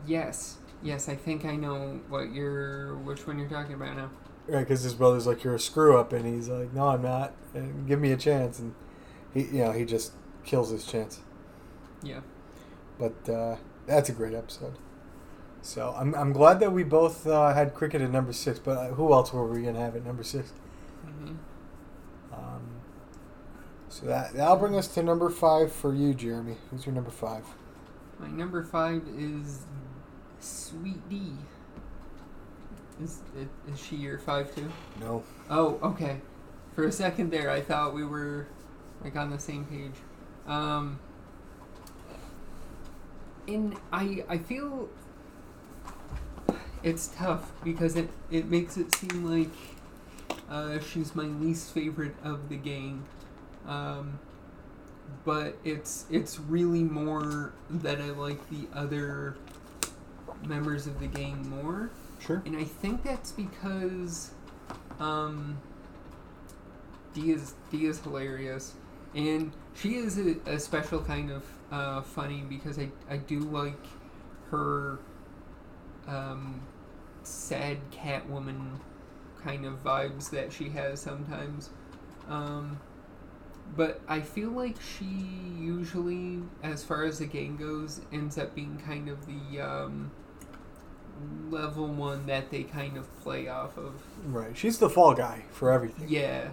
C: yes, yes. I think I know what you're, which one you're talking about now.
B: Right, because his brother's like, "You're a screw up," and he's like, "No, I'm not. And give me a chance." And he, you know, he just kills his chance.
C: Yeah.
B: But uh, that's a great episode. So I'm, I'm glad that we both uh, had cricket at number six. But uh, who else were we gonna have at number six?
C: hmm
B: Um, so that that'll bring us to number five for you, Jeremy. Who's your number five?
C: My number five is Sweet Dee. Is is she your five too?
B: No.
C: Oh, okay. For a second there, I thought we were like on the same page. Um, and I I feel it's tough because it it makes it seem like uh, she's my least favorite of the gang. Um, but it's it's really more that I like the other members of the gang more.
B: Sure.
C: And I think that's because um, Dee is hilarious, and she is a, a special kind of uh, funny because I I do like her um, sad Catwoman kind of vibes that she has sometimes. Um, but I feel like she usually, as far as the game goes, ends up being kind of the um, level one that they kind of play off of.
B: Right. She's the fall guy for everything.
C: Yeah,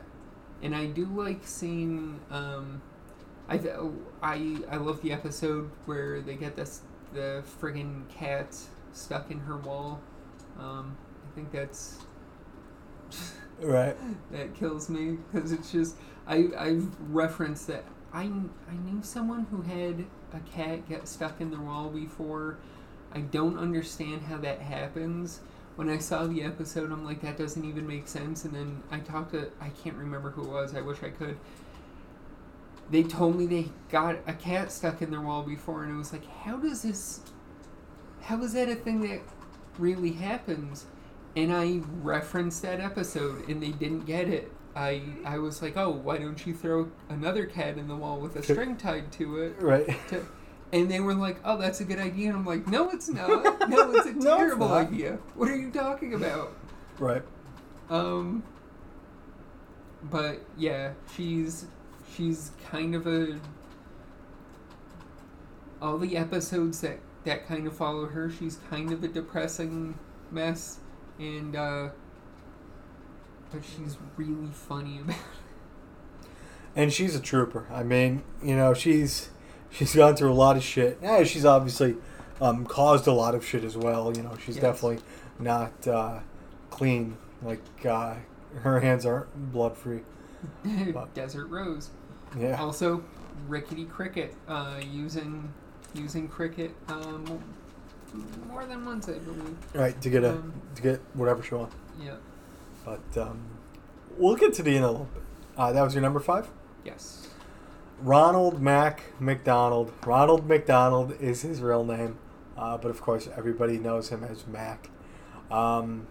C: and I do like seeing. Um, I I I love the episode where they get this the friggin' cat stuck in her wall. Um, I think that's
B: Right.
C: that kills me because it's just I I've referenced that I I knew someone who had a cat get stuck in the wall before. I don't understand how that happens. when I saw the episode, I'm like, that doesn't even make sense. And then I talked to, I can't remember who it was. I wish I could. They told me they got a cat stuck in their wall before, and it was like, how does this, how is that a thing that really happens? And I referenced that episode, and they didn't get it. I I was like, oh, why don't you throw another cat in the wall with a string tied to it?
B: Right.
C: To, and they were like, "Oh, that's a good idea." And I'm like, "No, it's not. No, it's a
B: No,
C: terrible
B: not."
C: idea. What are you talking about?"
B: Right.
C: Um, but yeah, she's she's kind of a all the episodes that that kind of follow her. She's kind of a depressing mess, and uh, but she's really funny about. it.
B: And she's a trooper. I mean, you know, she's she's gone through a lot of shit. Yeah, she's obviously um, caused a lot of shit as well. You know, she's
C: Yes.
B: definitely not uh, clean. Like uh, her hands aren't blood free.
C: Desert Rose.
B: Yeah.
C: Also, Rickety Cricket, uh, using using cricket um, more than once, I believe.
B: Right to get a
C: Um,
B: to get whatever she wants.
C: Yeah.
B: But um, we'll get to the end a little bit. Uh, that was your number five.
C: Yes.
B: Ronald Mac McDonald. Ronald McDonald is his real name, uh, but of course everybody knows him as Mac. Um,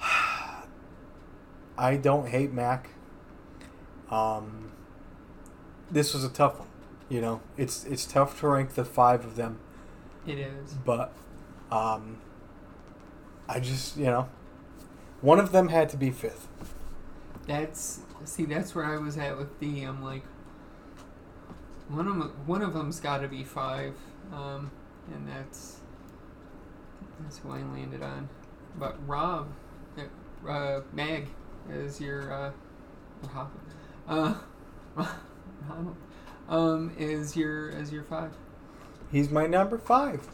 B: I don't hate Mac. Um, this was a tough one. You know, it's it's tough to rank the five of them,
C: It is.
B: but um, I just you know, one of them had to be fifth.
C: That's see. That's where I was at with Dee. I'm like, one of 'em- one of them's got to be five, um, and that's that's who I landed on. But Rob, uh, uh, Mag, is your uh, uh, um, is your is your five.
B: He's my number five.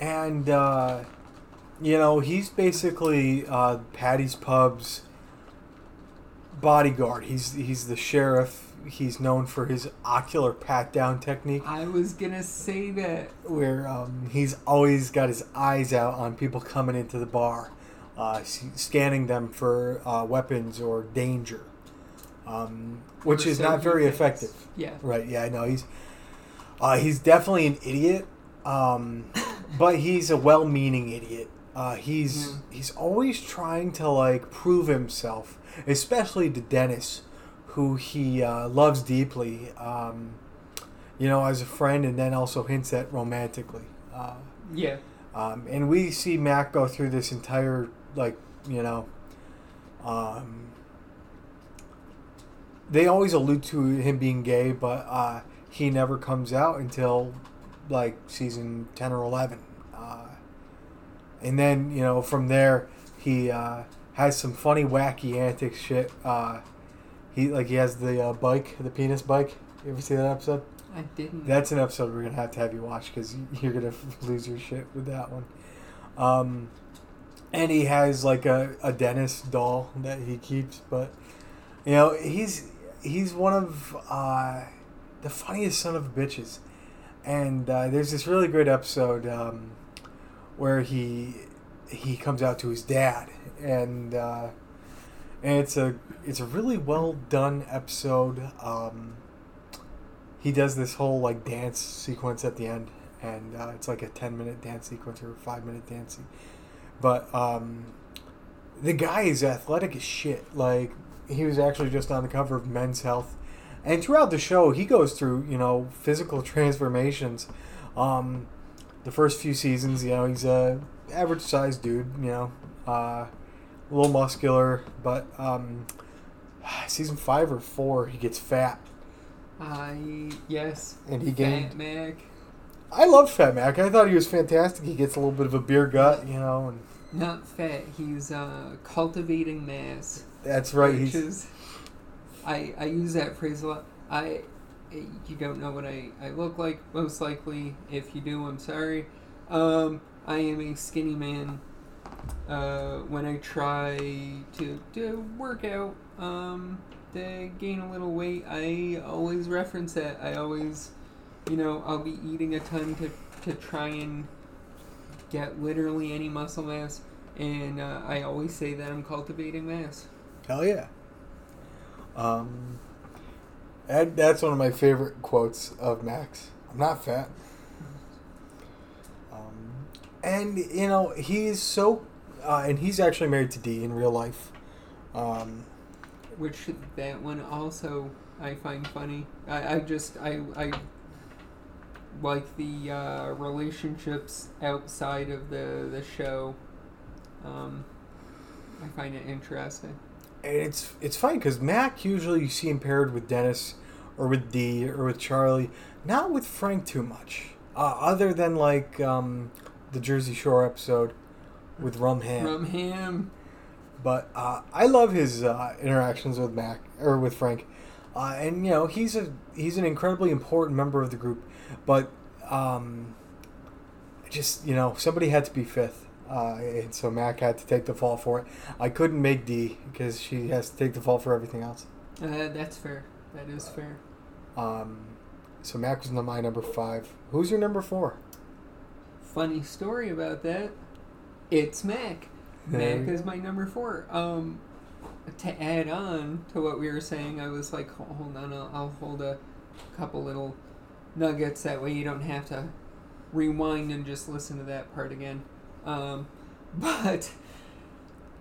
B: And, uh, you know, he's basically uh, Paddy's Pub's bodyguard. He's, he's the sheriff. He's known for his ocular pat down technique,
C: I was gonna say that.
B: where um, he's always got his eyes out on people coming into the bar, uh, scanning them for uh, weapons or danger, um, which
C: Or
B: is not very
C: thinks.
B: effective.
C: Yeah.
B: Right. Yeah. I know he's uh, he's definitely an idiot, um, but he's a well-meaning idiot. Uh, he's he's always trying to like prove himself, especially to Dennis, who he uh, loves deeply. Um, you know, as a friend, and then also hints at romantically. Uh,
C: Yeah.
B: um, and we see Mac go through this entire, like, you know, um, they always allude to him being gay, but uh, he never comes out until, like, season 10 or 11. Uh, and then, you know, from there, he uh, has some funny, wacky antics shit. He, like, he has the uh, bike, the penis bike. You ever see that episode?
C: I didn't.
B: That's an episode we're gonna have to have you watch because you're gonna lose your shit with that one. Um, and he has like a, a Dennis doll that he keeps, but you know he's he's one of uh, the funniest son of bitches. And uh, there's this really great episode um, where he he comes out to his dad, and uh, and it's a it's a really well done episode. Um, he does this whole like dance sequence at the end, and uh, it's like a ten minute dance sequence or five minute dance. se- But um, the guy is athletic as shit. Like he was actually just on the cover of Men's Health, and throughout the show he goes through you know physical transformations. Um, the first few seasons, you know, he's a average sized dude. You know, uh, a little muscular, but um, season five or four he gets fat.
C: I yes.
B: And he
C: Fat
B: gained.
C: Mac.
B: I loved Fat Mac. I thought he was fantastic. He gets a little bit of a beer gut, you know, and
C: Not fat. He's uh, cultivating mass.
B: that's right.
C: Which
B: He's
C: is, I I use that phrase a lot. I you don't know what I, I look like. Most likely, if you do, I'm sorry. Um, I am a skinny man. Uh, when I try to to work out, um, to gain a little weight, I always reference that. I always, you know, I'll be eating a ton to to try and get literally any muscle mass. and uh, I always say that I'm cultivating mass.
B: Hell yeah. Um, that, that's one of my favorite quotes of Mac's. I'm not fat. Um, and you know he's so, uh, and he's actually married to Dee in real life. Um,
C: Which that one also I find funny. I, I just I I like the uh, relationships outside of the the show. Um, I find it interesting.
B: and it's it's funny because Mac usually you see him paired with Dennis or with Dee or with Charlie, not with Frank too much. Uh, other than like um, the Jersey Shore episode with Rum Ham.
C: Rum ham.
B: But uh, I love his uh, interactions with Mac or with Frank, uh, and you know he's a he's an incredibly important member of the group. But um, just you know somebody had to be fifth, uh, and so Mac had to take the fall for it. I couldn't make Dee because she has to take the fall for everything else.
C: Uh, that's fair. That is fair.
B: Um, so Mac was my number five. Who's your number four?
C: Funny story about that. It's Mac. Mac is my number four. Um, to add on to what we were saying, I was like, hold on, I'll, I'll hold a couple little nuggets. That way you don't have to rewind and just listen to that part again. Um, but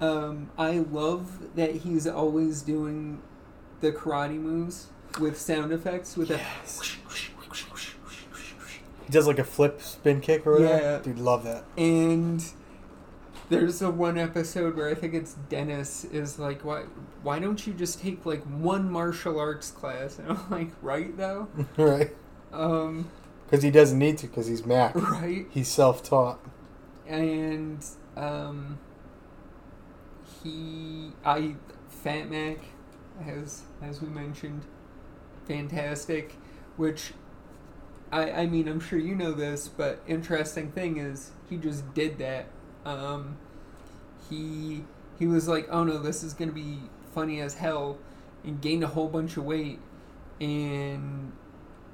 C: um, I love that he's always doing the karate moves with sound effects with a
B: He does like a flip spin kick or whatever.
C: Yeah.
B: Dude, love that.
C: and there's a one episode where I think it's Dennis is like why why don't you just take like one martial arts class and I'm like right though
B: right.
C: um
B: Because he doesn't need to because he's Mac.
C: right
B: He's self taught.
C: and um he I Fat Mac as as we mentioned fantastic which I I mean I'm sure you know this but interesting thing is he just did that um he he was like oh no this is to be funny as hell and gained a whole bunch of weight and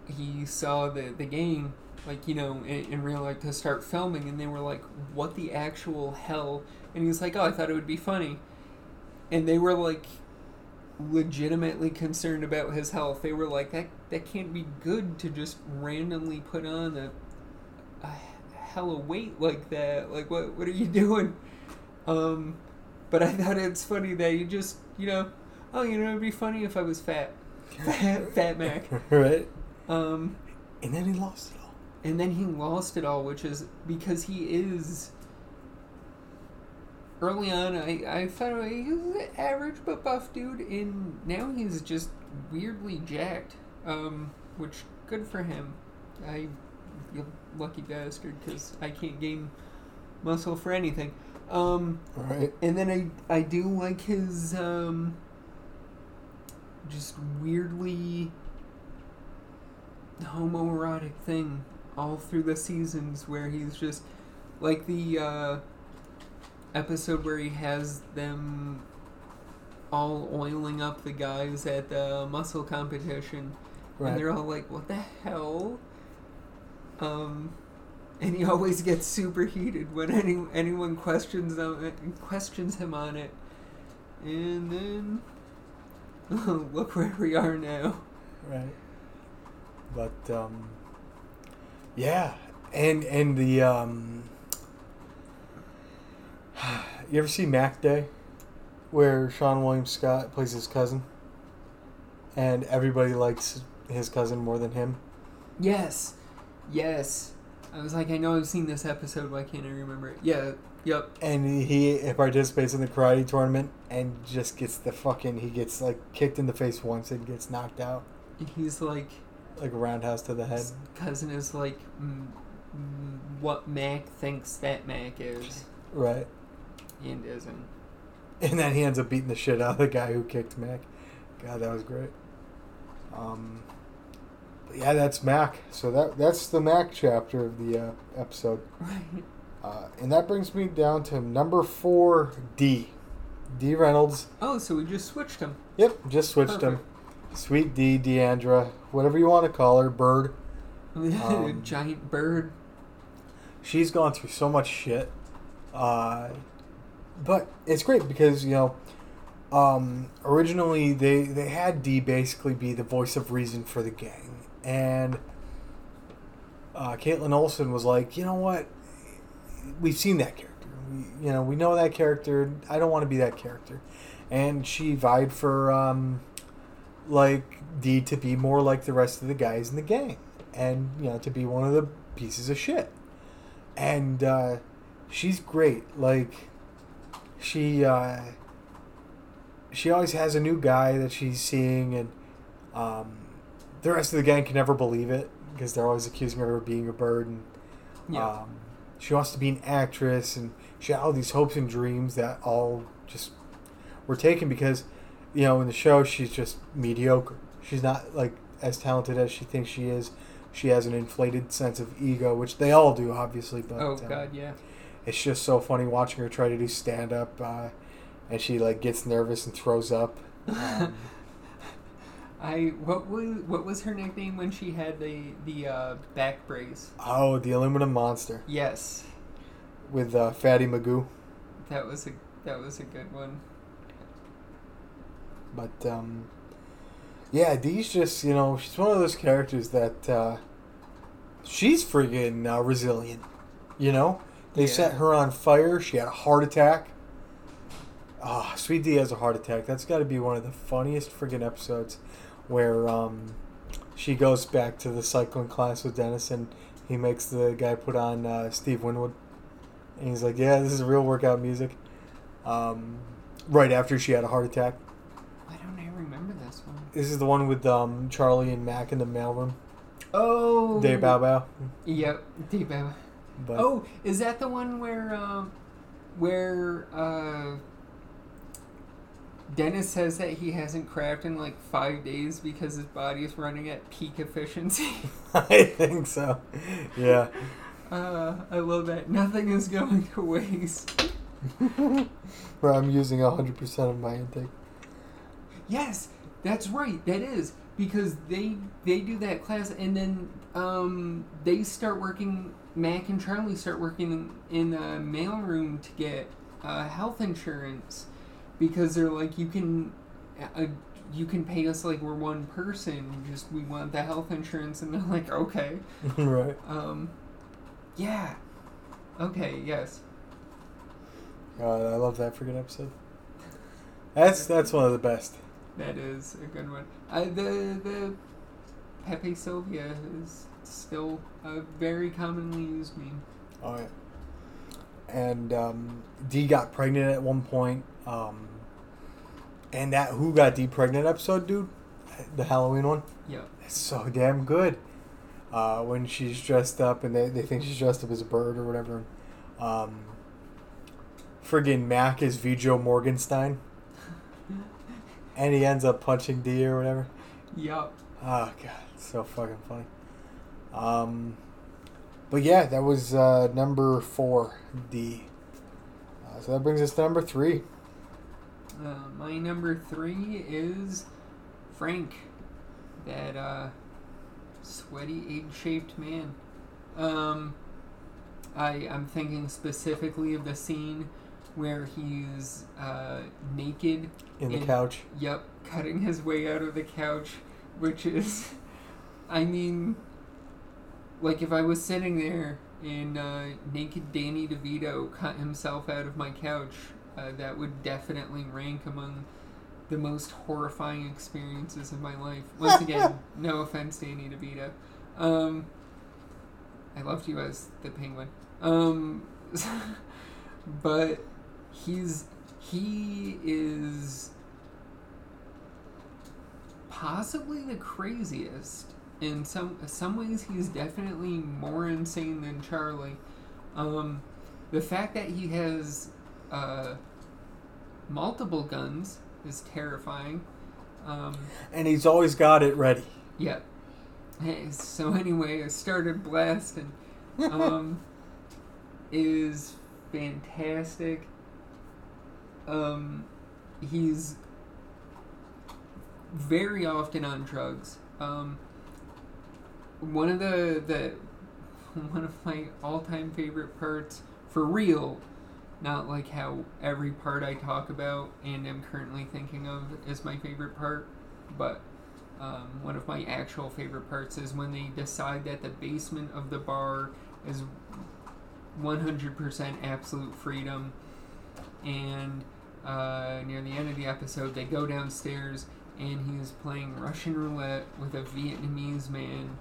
C: he saw the the game like you know in, in real life to start filming and they were like what the actual hell? And he was like oh i thought it would be funny. And they were like legitimately concerned about his health. They were like that that can't be good to just randomly put on a, a hella weight like that like what what are you doing um but i thought it's funny that you just you know oh you know it'd be funny if i was fat fat, fat mac
B: right.
C: um
B: And then he lost it all.
C: and then he lost it all, which is because he is. Early on, I, I thought he was an average but buff dude, and now he's just weirdly jacked. Um, which good for him. I, you lucky bastard, because I can't gain muscle for anything. Um,
B: Right.
C: and then I I do like his um just weirdly homoerotic thing all through the seasons where he's just like the uh episode where he has them all oiling up the guys at the muscle competition and they're all like what the hell um and he always gets super heated when any anyone questions him questions him on it. And then look where we are now.
B: Right. But um yeah, and and the um you ever see Mac Day? Where Seann William Scott plays his cousin? And everybody likes his cousin more than him?
C: yes yes i was like i know i've seen this episode why can't i remember it yeah yep
B: And he participates in the karate tournament and just gets the fucking he gets like kicked in the face once and gets knocked out
C: he's like
B: like a roundhouse to the head.
C: his cousin is like mm, mm, what mac thinks that mac is
B: Right.
C: and isn't
B: And then he ends up beating the shit out of the guy who kicked Mac. God, that was great. Um, yeah, that's Mac. So that that's the Mac chapter of the uh, episode,
C: right
B: uh, and that brings me down to number four, Dee. Dee Reynolds.
C: oh so we just switched him
B: Yep, just switched him. Sweet Dee, Deandra, whatever you want to call her, Bird. Um,
C: giant bird
B: She's gone through so much shit. Uh, but it's great because you know, um, originally they they had Dee basically be the voice of reason for the gang, and uh, Kaitlin Olson was like, you know what, we've seen that character, we, you know, we know that character. I don't want to be that character, and she vied for um, like Dee to be more like the rest of the guys in the gang, and you know to be one of the pieces of shit, and uh, she's great, like she uh, she always has a new guy that she's seeing, and um, the rest of the gang can never believe it because they're always accusing her of being a bird. And
C: Yeah.
B: um, she wants to be an actress, and she had all these hopes and dreams that all just were taken because you know in the show she's just mediocre. She's not like as talented as she thinks she is. She has an inflated sense of ego, which they all do, obviously. But
C: oh
B: um,
C: God, yeah.
B: it's just so funny watching her try to do stand up, uh, and she like gets nervous and throws up. Um,
C: I what was what was her nickname when she had the the uh, back brace?
B: oh, the aluminum monster
C: Yes,
B: with uh, Fatty Magoo.
C: that was a that was a good one.
B: But um, yeah, Dee's just you know she's one of those characters that uh, she's friggin' uh, resilient. You know, they
C: Yeah.
B: set her on fire. She had a heart attack. Ah, Sweet Dee has a heart attack. That's got to be one of the funniest friggin' episodes, where um, she goes back to the cycling class with Dennis, and he makes the guy put on uh, Steve Winwood, and he's like, "Yeah, this is real workout music." Um, right after she had a heart attack.
C: I don't even remember this one.
B: This is the one with um, Charlie and Mac in the mailroom.
C: Oh,
B: Day Bow Bow.
C: Yep, Day Bow.
B: But
C: Oh, is that the one where um, where uh, Dennis says that he hasn't crapped in like five days because his body is running at peak efficiency?
B: I think so. Yeah.
C: uh, I love that. Nothing is going to waste.
B: Where I'm using 100% of my intake.
C: Yes, that's right. That is because they they do that class and then um, they start working. Mac and Charlie start working in, in the mailroom to get uh, health insurance because they're like you can uh, you can pay us like we're one person. Just we want the health insurance, and they're like okay.
B: right.
C: Um, yeah. Okay. Yes.
B: God, I love that freaking episode. That's that's one of the best.
C: That is a good one. Uh, the the Pepe Silvia is still a very commonly used meme.
B: Oh yeah. And um, Dee got pregnant at one point. Um, and that Who Got Dee Pregnant episode, dude, the Halloween one,
C: Yep.
B: it's so damn good. Uh, when she's dressed up and they, they think she's dressed up as a bird or whatever. Um, friggin' Mac is Vijo Morgenstein. And he ends up punching Dee or whatever.
C: Yup.
B: Oh god, it's so fucking funny. Um, but yeah, that was uh, number four, Dee. Uh, so that brings us to number three.
C: Uh, my number three is Frank, that uh, sweaty egg-shaped man. Um, I I'm thinking specifically of the scene where he's uh, naked
B: In the
C: In-
B: couch.
C: Yep, cutting his way out of the couch, which is, I mean, like if I was sitting there and uh, naked Danny DeVito cut himself out of my couch, uh, that would definitely rank among the most horrifying experiences of my life. Once again, no offense, to Danny DeVito. Um, I loved you as the penguin. Um, but he's he is possibly the craziest. In some some ways, he's definitely more insane than Charlie. Um, the fact that he has uh, multiple guns is terrifying. Um,
B: And he's always got it ready.
C: yeah. Hey, So anyway, I started blasting. Um, is fantastic. Um, he's very often on drugs. Um, one of the the one of my all time favorite parts for real not like how every part I talk about and am currently thinking of is my favorite part, but um, one of my actual favorite parts is when they decide that the basement of the bar is 100% absolute freedom, and uh, near the end of the episode, they go downstairs and he's playing Russian roulette with a Vietnamese man.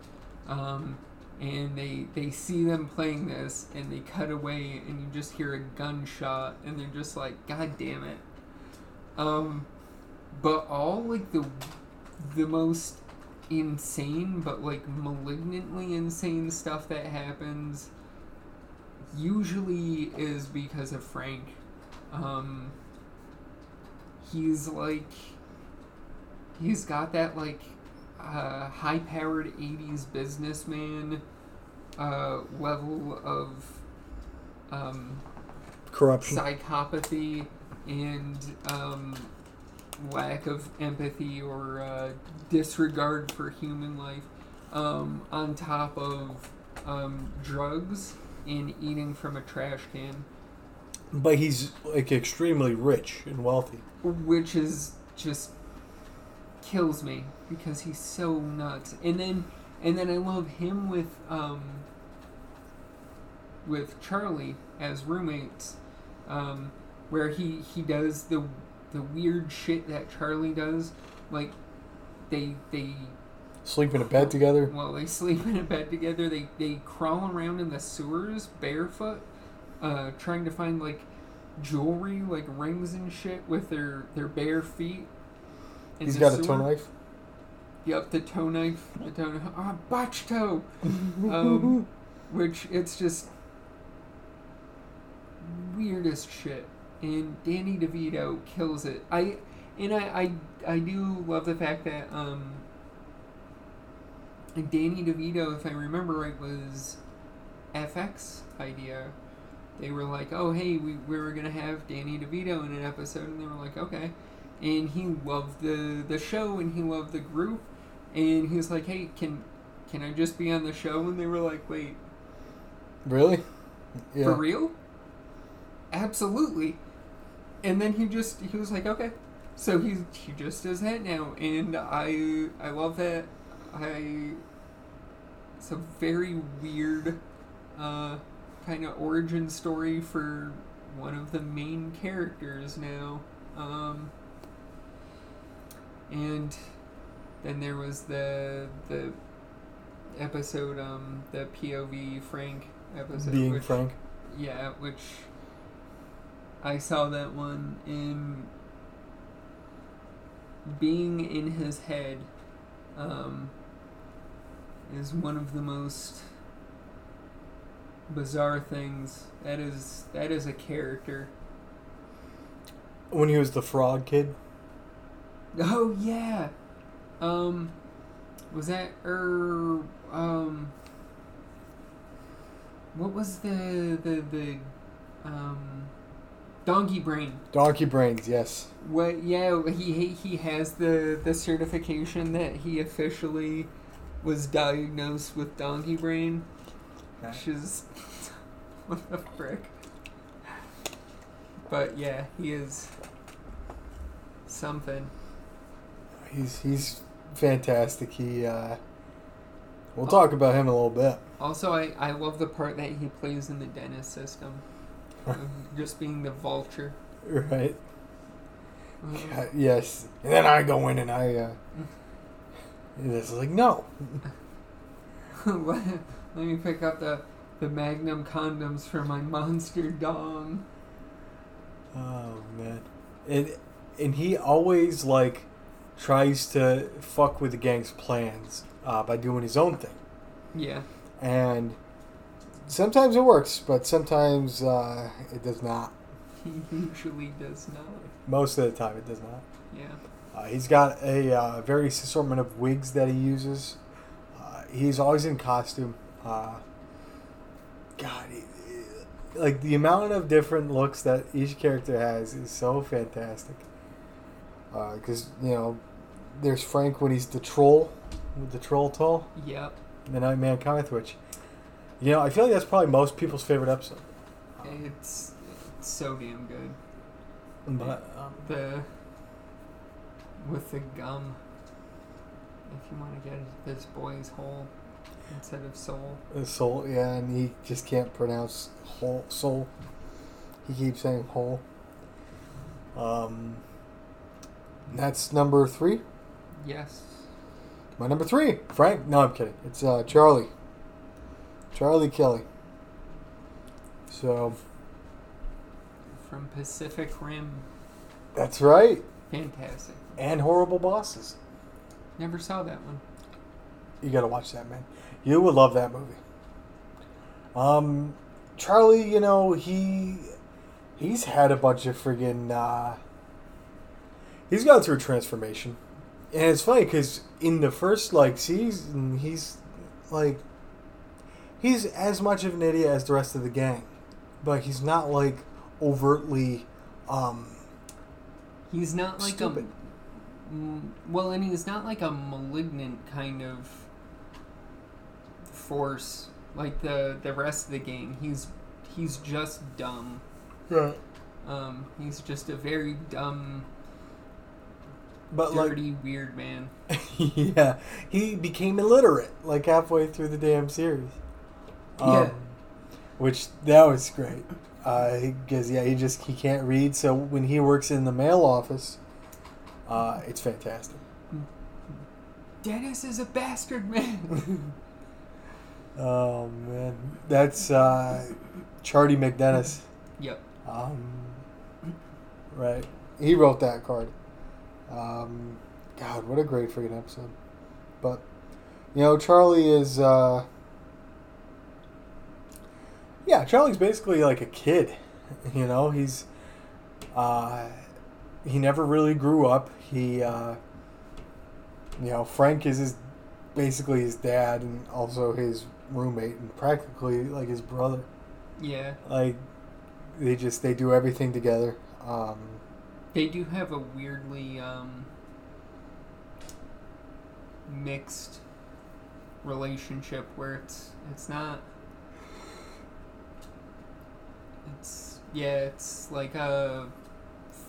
C: Um, and they they see them playing this and they cut away and you just hear a gunshot and they're just like god damn it. Um but all like the the most insane but like malignantly insane stuff that happens usually is because of Frank. Um he's like he's got that like uh, high powered 80s businessman uh, level of um,
B: Corruption.
C: psychopathy and um, lack of empathy or uh, disregard for human life um, on top of um, drugs and eating from a trash can
B: But he's like extremely rich and wealthy.
C: which is just kills me because he's so nuts. And then and then I love him with um with Charlie as roommates, um, where he he does the the weird shit that Charlie does, like they they
B: Sleep in a bed together.
C: well they sleep in a bed together. They they crawl around in the sewers barefoot, uh, trying to find like jewelry like rings and shit with their their bare feet.
B: He's got a toe knife.
C: Yep, the toe knife, the toe knife. Ah, botch toe. Um, which it's just weirdest shit. And Danny DeVito kills it. I and I I, I do love the fact that um Danny DeVito, if I remember right, was FX idea. They were like, oh hey, we, we were gonna have Danny DeVito in an episode, and they were like, okay. And he loved the the show, and he loved the group, and he was like, hey, can can I just be on the show? And they were like, wait,
B: Really? Yeah.
C: for real? Absolutely. And then he just he was like, okay. So he he just does that now, and I I love that. I it's a very weird uh, kind of origin story for one of the main characters now. Um, and then there was the the episode um the POV Frank episode
B: Being
C: which-
B: frank.
C: yeah, which I saw that one in being in his head um, is one of the most bizarre things. That is that is a character.
B: When he was the frog kid.
C: Oh yeah. Um was that er um what was the the the um donkey brain?
B: Donkey brains, yes.
C: what yeah he he he has the the certification that he officially was diagnosed with donkey brain. Which is what the frick? But yeah he is something.
B: He's he's fantastic. He uh we'll talk about him in a little bit.
C: Also, I, I love the part that he plays in the Dennis system. just being the vulture.
B: Right.
C: Uh,
B: Uh, yes. And then I go in and I uh and it's like no.
C: let, let me pick up the, the Magnum condoms for my monster dong.
B: Oh man. And and he always like tries to fuck with the gang's plans uh, by doing his own thing.
C: Yeah.
B: And sometimes it works, but sometimes uh, it does not.
C: He usually does not.
B: Most of the time, it does not.
C: Yeah.
B: Uh, he's got a uh, various assortment of wigs that he uses. Uh, he's always in costume. Uh, God, like the amount of different looks that each character has is so fantastic. Because you know, there's Frank when he's the troll with the troll tall,
C: Yep.
B: the Nightman cometh, which you know I feel like that's probably most people's favorite episode.
C: It's so damn good.
B: But um,
C: The with the gum. If you want to get this boy's hole instead of soul.
B: soul, yeah, and he just can't pronounce whole soul. He keeps saying whole. Um, that's number three.
C: Yes.
B: My number three, Frank. No, I'm kidding. It's uh, Charlie. Charlie Kelly. So
C: From Pacific Rim.
B: that's right.
C: Fantastic.
B: And horrible bosses.
C: Never saw that one.
B: You gotta watch that, man. You would love that movie. Um, Charlie, you know he he's had a bunch of friggin' uh, he's gone through a transformation, and it's funny because in the first like season, he's like he's as much of an idiot as the rest of the gang, but he's not like overtly um
C: He's not like
B: stupid.
C: a well, and he's not like a malignant kind of force like the the rest of the gang. He's he's just dumb.
B: Right.
C: Um, he's just a very dumb,
B: But like
C: weird man.
B: yeah, he became illiterate like halfway through the damn series. Um,
C: Yeah.
B: Which that was great. Because yeah, he just he can't read. So when he works in the mail office, uh, it's fantastic.
C: Dennis is a bastard man.
B: Oh man, that's uh, Charlie McDennis.
C: yep.
B: Um, right, he wrote that card. Um, God, what a great freaking episode! But you know, Charlie is. Uh, yeah, Charlie's basically like a kid. You know, he's. Uh, he never really grew up. He. Uh, you know, Frank is his basically his dad and also his roommate and practically like his brother
C: Yeah.
B: like they just they do everything together um
C: They do have a weirdly um, mixed relationship where it's it's not it's yeah it's like a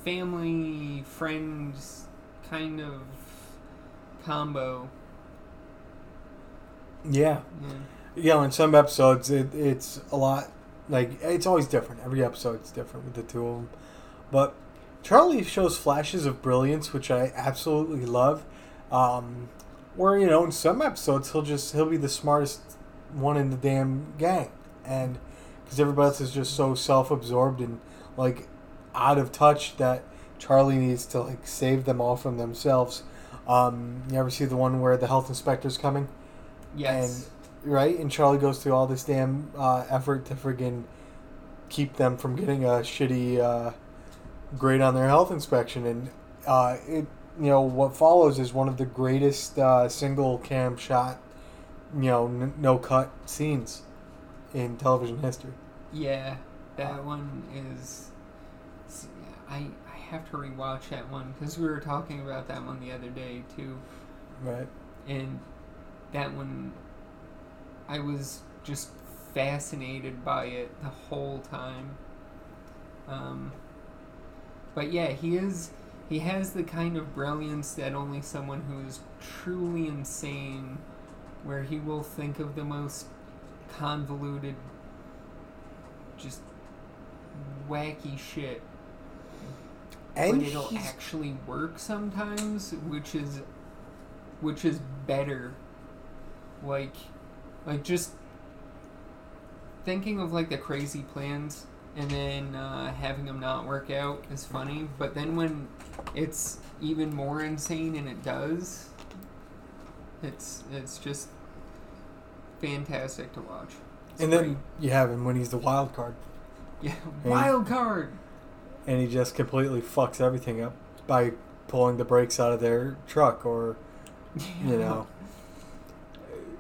C: family friends kind of combo.
B: Yeah.
C: Yeah.
B: know in some episodes it, it's a lot like it's always different. Every episode's different with the two of them but charlie shows flashes of brilliance which i absolutely love. Um where you know in some episodes he'll just he'll be the smartest one in the damn gang. And because everybody else is just so self-absorbed and like out of touch that charlie needs to like save them all from themselves. Um you ever see the one where the health inspector's coming?
C: Yes.
B: Right? And Charlie goes through all this damn uh, effort to friggin' keep them from getting a shitty uh, grade on their health inspection, and uh, it you know what follows is one of the greatest uh, single cam shot, you know, n- no cut scenes in television history.
C: Yeah, that one is. I I have to rewatch that one because we were talking about that one the other day too,
B: Right.
C: and that one, I was just fascinated by it the whole time. Um, but yeah, he is. He has the kind of brilliance that only someone who is truly insane, where he will think of the most convoluted, just wacky shit
B: And
C: but it'll
B: he's-
C: actually work sometimes, which is which is better. Like like just thinking of like the crazy plans and then uh, having them not work out is funny, but then when it's even more insane and it does, it's it's just fantastic to watch. It's
B: and then you have him when he's the wild card,
C: great. yeah, wild card.
B: and he just completely fucks everything up by pulling the brakes out of their truck or you know,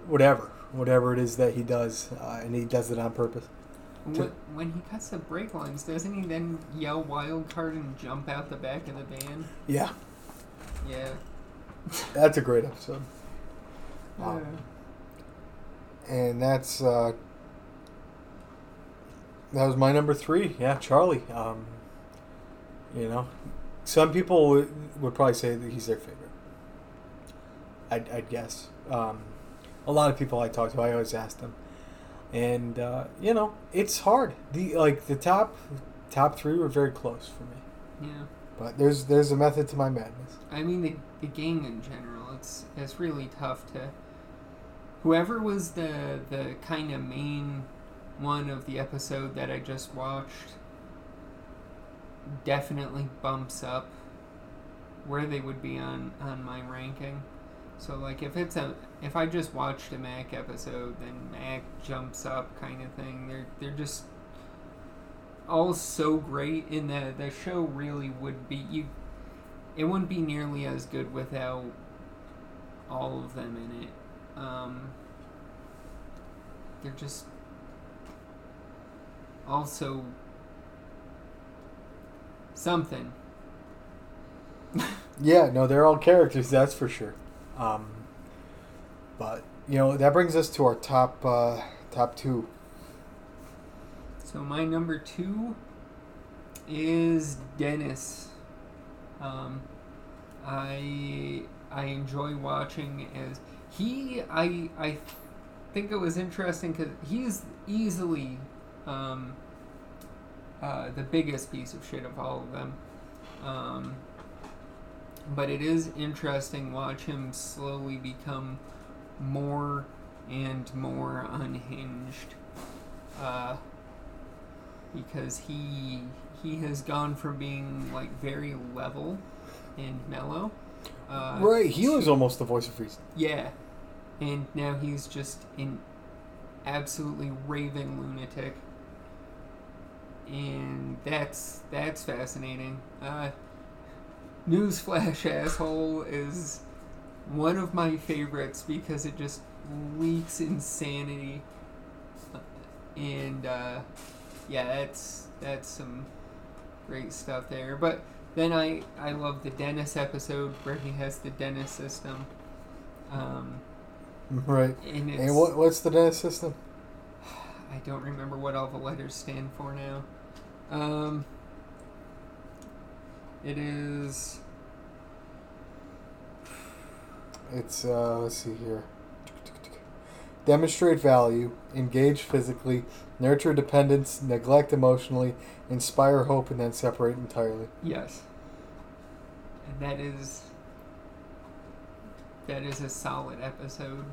B: whatever, whatever it is that he does, uh, and he does it on purpose.
C: When, when he cuts the brake lines, doesn't he then yell wild card and jump out the back of the van?
B: Yeah,
C: Yeah.
B: that's a great episode,
C: Uh,
B: and that's uh, that was my number three. Yeah, Charlie. Um, you know, some people would, would probably say that he's their favorite. I'd, I'd guess. Um, a lot of people I talk to, I always ask them, and uh, you know, it's hard. The like the top top three were very close for me,
C: Yeah.
B: but there's there's a method to my madness.
C: I mean the the gang in general. It's it's really tough to. Whoever was the the kind of main one of the episode that I just watched definitely bumps up where they would be on on my ranking. So like if it's a if I just watched a Mac episode, then Mac jumps up kind of thing. They're they're just all so great and the the show really would be you it wouldn't be nearly as good without all of them in it. Um, they're just also something.
B: Yeah, no, they're all characters, that's for sure. Um, but you know that brings us to our top uh, top two.
C: So my number two is Dennis. Um, I I enjoy watching as he I I think it was interesting because he's easily um, uh, the biggest piece of shit of all of them. Um, but it is interesting watch him slowly become more and more unhinged. Uh, because he he has gone from being like very level and mellow. Uh,
B: right, he was almost the voice of reason.
C: yeah, and now he's just an absolutely raving lunatic, and that's that's fascinating. Uh, Newsflash asshole is one of my favorites because it just leaks insanity, and uh, yeah, that's that's some great stuff there. But then I I love the Dennis episode where he has the Dennis system. Um,
B: Right.
C: and
B: And what what's the Dennis system?
C: I don't remember what all the letters stand for now. Um, it is
B: It's uh, let's see here. Demonstrate value, engage physically, nurture dependence, neglect emotionally, inspire hope, and then separate entirely.
C: yes, and that is that is a solid episode.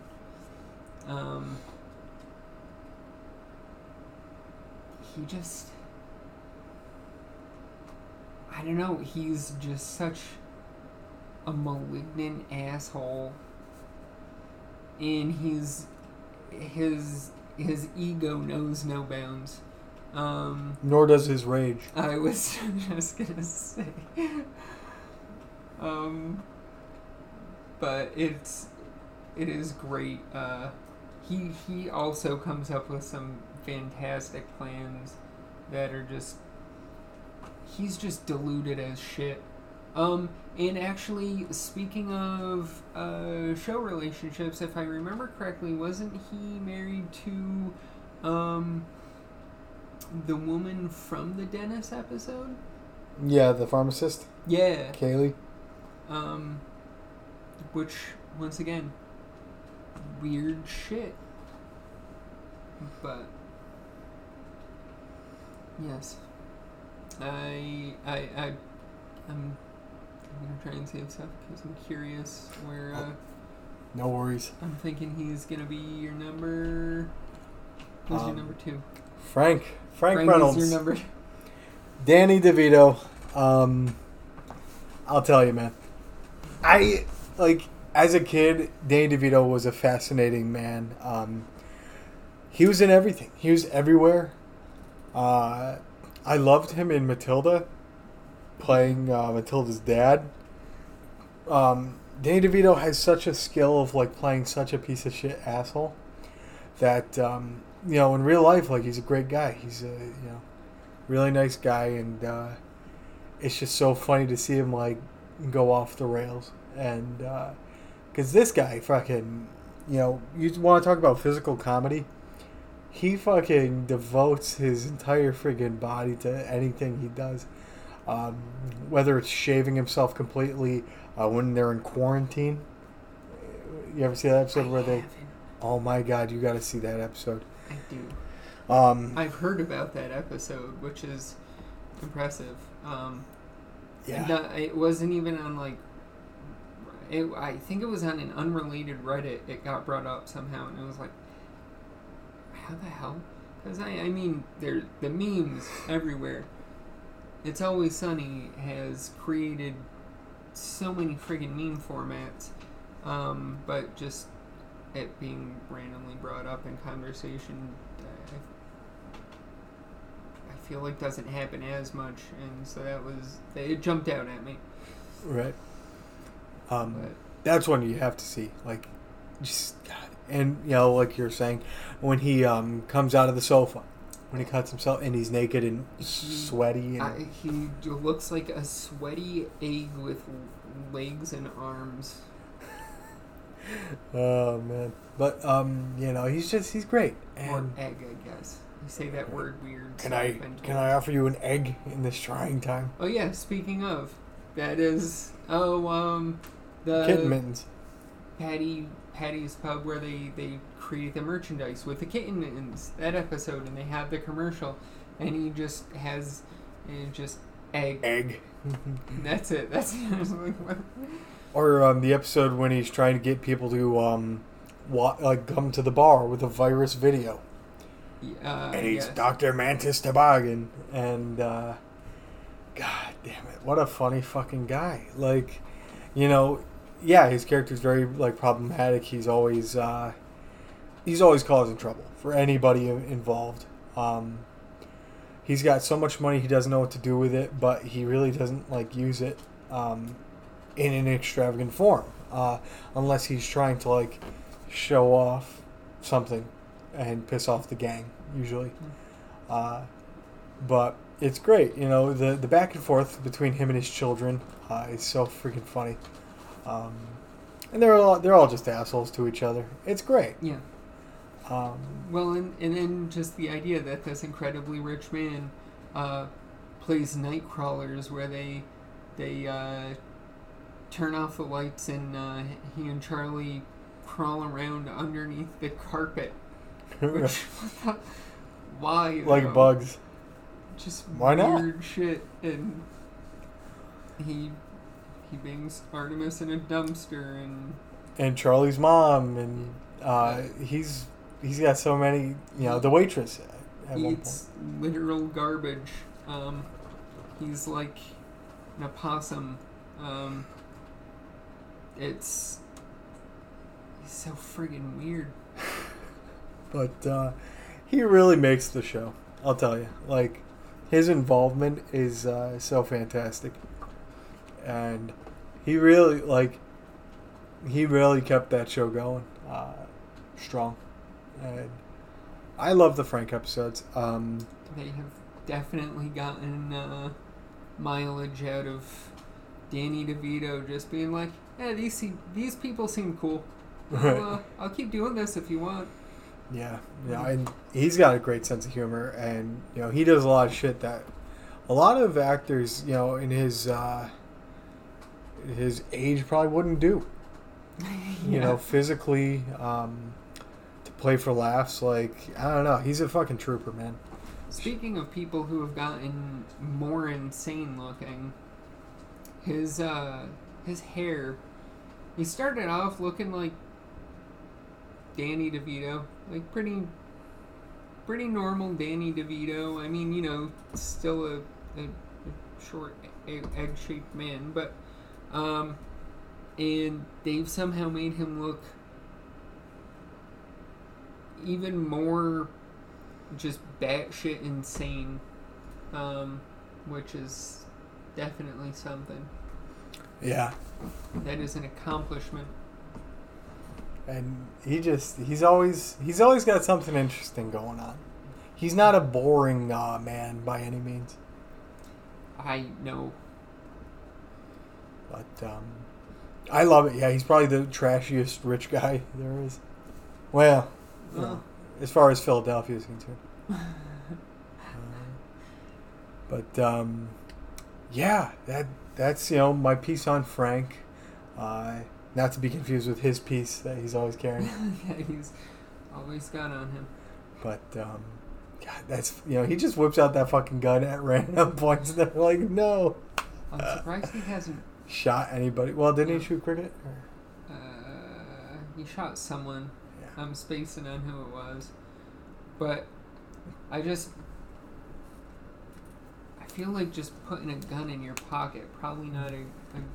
C: Um, he just I don't know. He's just such a malignant asshole, and he's his his ego knows no bounds. Um,
B: Nor does his rage.
C: I was just gonna say, um, but it's it is great. Uh, he he also comes up with some fantastic plans that are just he's just deluded as shit. Um, and actually, speaking of uh, show relationships, if I remember correctly, wasn't he married to um, the woman from the Dennis episode?
B: Yeah, the pharmacist,
C: Yeah.
B: Kaylee.
C: Um, which, once again, weird shit. But, yes. I, I, I, I'm, I'm gonna try and save stuff because I'm curious where, uh,
B: No worries.
C: I'm thinking he's gonna be your number. Who's your
B: Um,
C: number two?
B: Frank. Frank,
C: Frank
B: Reynolds.
C: your number.
B: Danny DeVito. Um, I'll tell you, man. I like as a kid, Danny DeVito was a fascinating man. Um, he was in everything. He was everywhere. Uh, I loved him in Matilda, playing uh, Matilda's dad. Um, Danny DeVito has such a skill of like playing such a piece of shit asshole that um, you know in real life, like he's a great guy. He's a you know really nice guy, and uh, it's just so funny to see him like go off the rails. And because this guy, fucking, you know, you want to talk about physical comedy. He fucking devotes his entire friggin' body to anything he does. Um, whether it's shaving himself completely uh, when they're in quarantine. You ever see that episode where they?
C: haven't.
B: Oh my god, you got to see that episode.
C: I do.
B: Um,
C: I've heard about that episode, which is impressive. Um,
B: yeah.
C: no, it wasn't even on like. It, I think it was on an unrelated Reddit. It got brought up somehow, and it was like, how the hell? Because I, I mean, there the memes everywhere. It's always sunny has created so many friggin' meme formats, um, but just it being randomly brought up in conversation, I, I feel like doesn't happen as much, and so that was it jumped out at me.
B: Right. Um,
C: But
B: that's one you have to see. Like, just God. And you know, like you're saying, when he um comes out of the sofa, when he cuts himself and he's naked and sweaty and
C: I, he looks like a sweaty egg with legs and arms.
B: oh man. But um, you know, he's just he's great.
C: or
B: And
C: egg, I guess. You say that word weird.
B: can I can. I offer you an egg in this trying time?
C: Oh yeah, speaking of, that is oh um the
B: Kitten mittens.
C: Paddy Paddy's pub where they they create the merchandise with the kitten mittens. That episode, and they have the commercial, and he just has uh, just egg.
B: Egg.
C: That's it. That's.
B: Or um, the episode when he's trying to get people to um, wa- like come to the bar with a virus video.
C: Uh,
B: and he's
C: yes.
B: Dr. Mantis Toboggan. And, uh, God damn it, what a funny fucking guy. Like, you know, yeah, his character's very, like, problematic. He's always, uh, he's always causing trouble for anybody involved. Um, he's got so much money, he doesn't know what to do with it, but he really doesn't, like, use it, um, in an extravagant form. Uh, unless he's trying to, like, show off something and piss off the gang usually. Uh, but it's great, you know the the back and forth between him and his children uh, is so freaking funny, um, and they're all they're all just assholes to each other. It's great.
C: Yeah.
B: Um,
C: Well, and, and then just the idea that this incredibly rich man uh, plays night crawlers where they they uh, turn off the lights and uh, he and Charlie crawl around underneath the carpet. Which, what the- why?
B: like
C: though?
B: bugs.
C: Just
B: Why not?
C: weird shit. And he he bangs Artemis in a dumpster and
B: And Charlie's mom, and uh, he's he's got so many. You know, the waitress at
C: eats literal garbage. Um, he's like an opossum. Um, it's he's so friggin' weird.
B: but uh, he really makes the show. I'll tell you, like his involvement is uh, so fantastic, and he really like he really kept that show going uh, strong, and I love the Frank episodes. Um,
C: They have definitely gotten uh, mileage out of Danny DeVito just being like, "Yeah, these seem, these people seem cool.
B: Right.
C: I'll, uh, I'll keep doing this if you want."
B: Yeah, yeah, and he's got a great sense of humor, and you know he does a lot of shit that a lot of actors, you know, in his uh, his age probably wouldn't do. You
C: Yeah.
B: know, physically, um, to play for laughs, like I don't know, he's a fucking trooper, man.
C: Speaking of people who have gotten more insane looking, his uh his hair he started off looking like Danny DeVito, like pretty pretty normal Danny DeVito. I mean, you know, still a, a, a short egg shaped man, but um and they've somehow made him look even more just batshit insane, um, which is definitely something.
B: Yeah,
C: That is an accomplishment.
B: and he just he's always he's always got something interesting going on. He's not a boring uh, man by any means,
C: I know.
B: But um, I love it. Yeah, he's probably the trashiest rich guy there is. Well, you know, as far as Philadelphia is concerned. Uh, but um, yeah, that that's you know my piece on Frank. Uh, not to be confused with his piece that he's always carrying.
C: yeah, he's always got on him.
B: But um, God, that's you know he just whips out that fucking gun at random points. And they're like, no,
C: I'm surprised he hasn't.
B: Shot anybody. Well, didn't he shoot cricket?
C: Uh, he shot someone.
B: Yeah.
C: I'm spacing on who it was, but I just. I feel like just putting a gun in your pocket probably not a,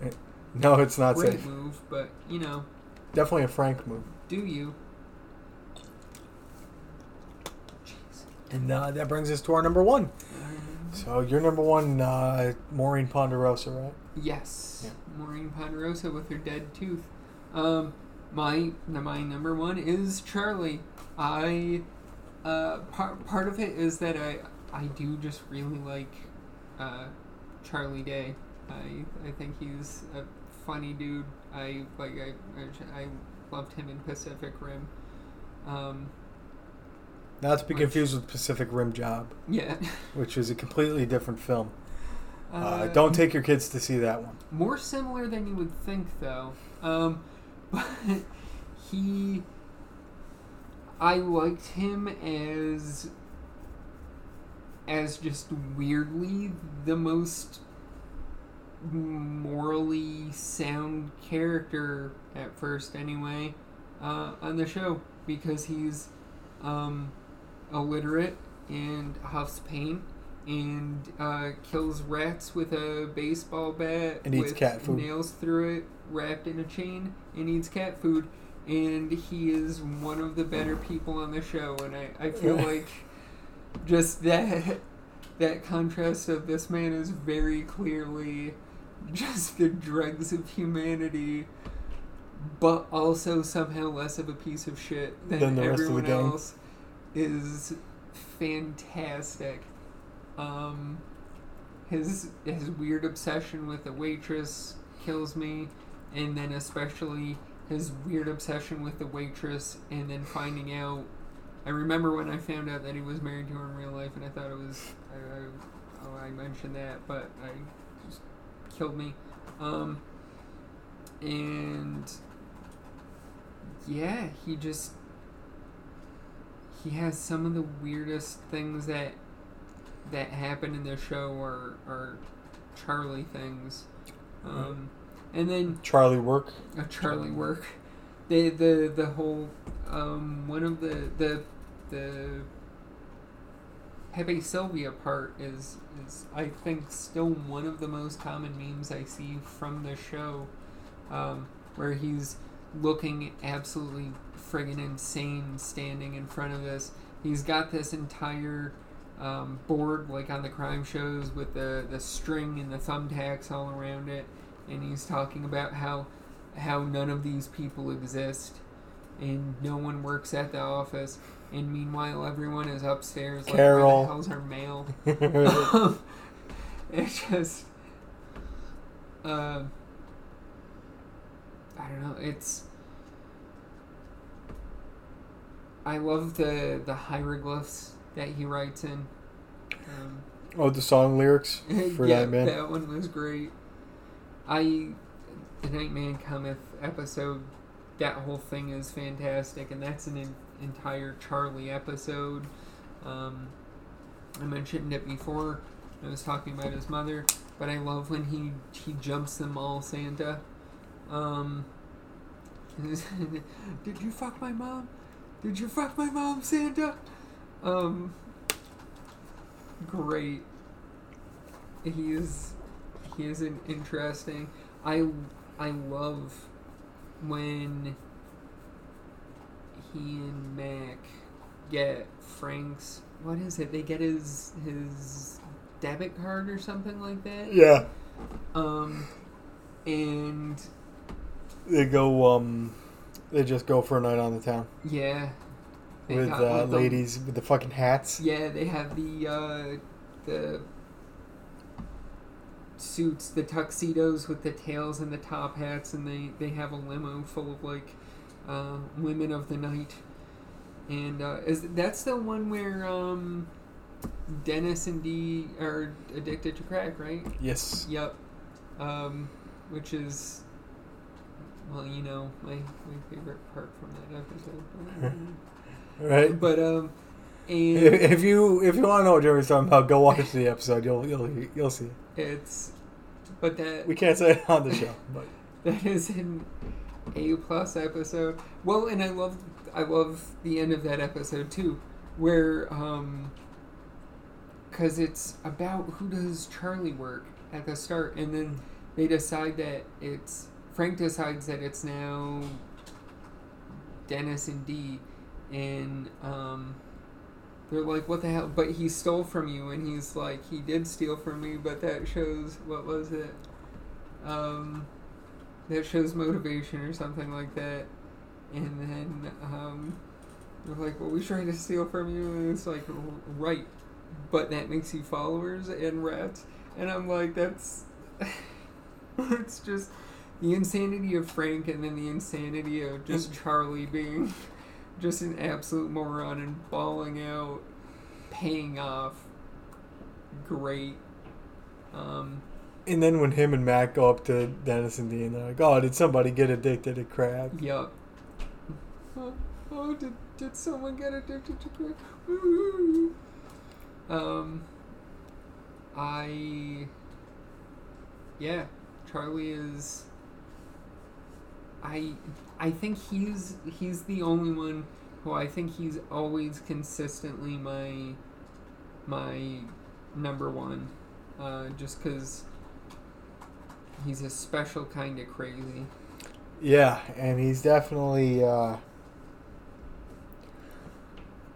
C: a
B: No, it's not
C: great
B: safe.
C: move, but you know,
B: Definitely a Frank move.
C: do you? Jeez.
B: And uh, that brings us to our number one.
C: Um,
B: So your number one, uh, Maureen Ponderosa, right?
C: Yes,
B: Yeah.
C: Maureen Ponderosa with her dead tooth. Um, my my number one is Charlie. I uh, part part of it is that I I do just really like uh, Charlie Day. I I think he's a funny dude. I like I I, I loved him in Pacific Rim. Um,
B: Not to be
C: Which-
B: confused with Pacific Rim Job,
C: yeah.
B: which is a completely different film. Uh,
C: Uh,
B: don't take your kids to see that one.
C: More similar than you would think, though. Um, but he. I liked him as. as just weirdly the most morally sound character at first, anyway, uh, on the show. Because he's um, illiterate and huffs paint and uh, kills rats with a baseball bat
B: And eats
C: with
B: cat food.
C: nails through it wrapped in a chain and eats cat food. And he is one of the better people on the show and i, I feel like just that that contrast of this man is very clearly just the dregs of humanity but also somehow less of a piece of shit than,
B: Than the rest of the
C: everyone else is fantastic um his his weird obsession with the waitress kills me and then especially his weird obsession with the waitress and then finding out I remember when I found out that he was married to her in real life and I thought it was I, I, oh, I mentioned that but I just killed me. Um and yeah he just he has some of the weirdest things that that happen in the show are are Charlie things um and then
B: Charlie Work.
C: a Charlie work. The the the whole um one of the the the Pepe Silvia part is is I think still one of the most common memes I see from the show, um, where he's looking absolutely friggin' insane standing in front of this. He's got this entire um, board like on the crime shows with the the string and the thumbtacks all around it, and he's talking about how how none of these people exist. And no one works at the office. And meanwhile everyone is upstairs like where
B: Carol.
C: the hell's our mail? Um, it's just uh, I don't know. It's I love the the hieroglyphs that he writes in um,
B: oh, the song lyrics for
C: yeah,
B: that
C: that one was great. I, the Night Man Cometh episode, that whole thing is fantastic, and that's an en- entire Charlie episode. Um, I mentioned it before. I was talking about his mother, but I love when he he jumps them all Santa. Um, did you fuck my mom? Did you fuck my mom, Santa? Um, great. He is he is an interesting. I I love when he and Mac get Frank's what is it? They get his his debit card or something like that.
B: Yeah,
C: Um, and
B: they go. Um, they just go for a night on the town
C: yeah, they
B: with uh,
C: the-
B: ladies with the fucking hats.
C: Yeah, they have the uh, the suits, the tuxedos with the tails and the top hats, and they they have a limo full of like uh, women of the night, And uh, is that's the one where um, Dennis and Dee are addicted to crack, right?
B: Yes.
C: Yep. Um, which is, well, you know, my, my favorite part from that episode.
B: Right.
C: but um, and
B: If you if you want to know what Jereme's talking about, go watch the episode. You'll you'll you'll see.
C: it's, but that
B: We can't say it on the show, but
C: that is an A plus episode. Well, and I love I love the end of that episode too, where um, because it's about who does Charlie work at the start, and then they decide that it's Frank decides that it's now Dennis and Dee, and um. They're like, what the hell? But he stole from you, and he's like, he did steal from me, but that shows, what was it? Um, that shows motivation or something like that. And then um, they're like, well, we tried to steal from you. And it's like, right. But that makes you followers and rats. And I'm like, that's. it's just the insanity of Frank and then the insanity of just Charlie being just an absolute moron and bawling out, paying off. Great. Um,
B: and then when him and Mac go up to Dennis and Dee, they're like, "Oh, did somebody get addicted to crack?"
C: Yup. Oh, oh, did, did someone get addicted to crack? Um, I. Yeah, Charlie is. I I think he's he's the only one who I think he's always consistently my my number one, uh, just because he's a special kind of crazy.
B: Yeah, and he's definitely uh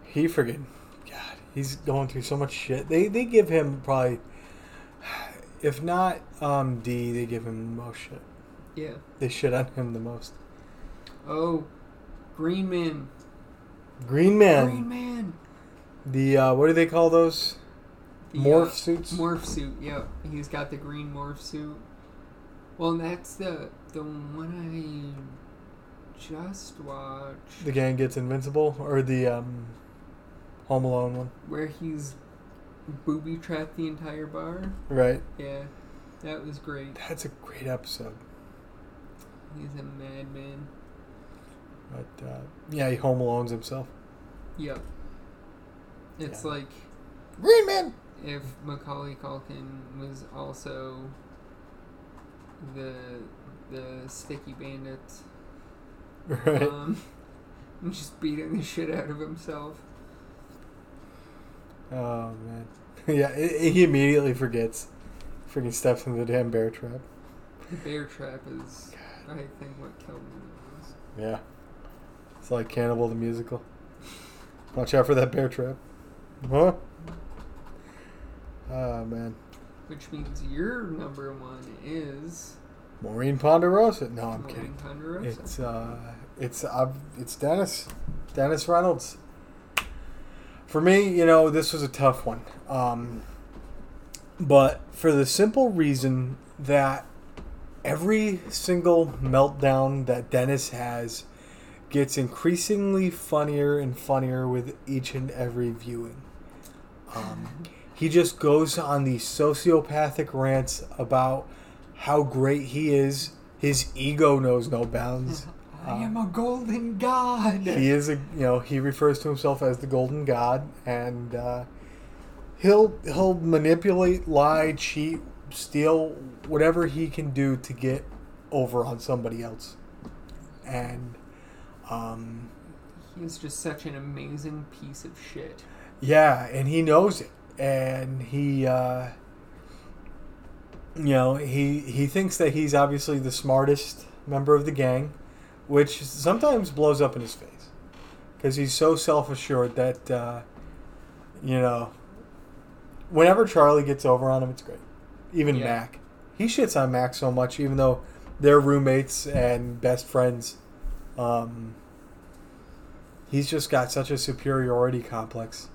B: he friggin' God, he's going through so much shit. They they give him probably if not um Dee, they give him the most shit.
C: Yeah.
B: They shit on him the most.
C: Oh, Green Man.
B: Green Man.
C: Green Man.
B: The uh what do they call those?
C: The,
B: Morph
C: uh,
B: suits?
C: Morph suit. Yep. He's got the green morph suit. Well, that's the the one I just watched
B: The gang gets invincible or the um Home Alone one.
C: where he's booby trapped the entire bar.
B: Right.
C: Yeah, that was great.
B: That's a great episode.
C: He's a madman.
B: But uh yeah, he home alones himself.
C: Yep. It's
B: Yeah.
C: like
B: Green Man.
C: if Macaulay Culkin was also the the sticky bandit,
B: Right.
C: um, just beating the shit out of himself.
B: Oh man, yeah, i i- he immediately forgets. Freaking steps into the damn bear trap.
C: The bear trap is, I think, what killed me the most.
B: Yeah, it's like Cannibal the musical. Watch out for that bear trap. Huh? Oh man,
C: Which means your number one is
B: Maureen Ponderosa. No, I'm
C: Maureen
B: kidding.
C: Ponderosa.
B: It's uh, it's uh, it's Dennis, Dennis Reynolds. For me, you know, this was a tough one. Um, but for the simple reason that every single meltdown that Dennis has gets increasingly funnier and funnier with each and every viewing. Um, he just goes on these sociopathic rants about how great he is. His ego knows no bounds.
C: I am a golden god.
B: He is a you know he refers to himself as the golden god, and uh, he'll he'll manipulate, lie, cheat, steal, whatever he can do to get over on somebody else. And um,
C: He is just such an amazing piece of shit.
B: yeah, and he knows it, and he. Uh, you know, he he thinks that he's obviously the smartest member of the gang, which sometimes blows up in his face because he's so self assured that uh, you know, whenever Charlie gets over on him, it's great. Even
C: Yeah.
B: Mac, he shits on Mac so much, even though they're roommates and best friends. Um, he's just got such a superiority complex.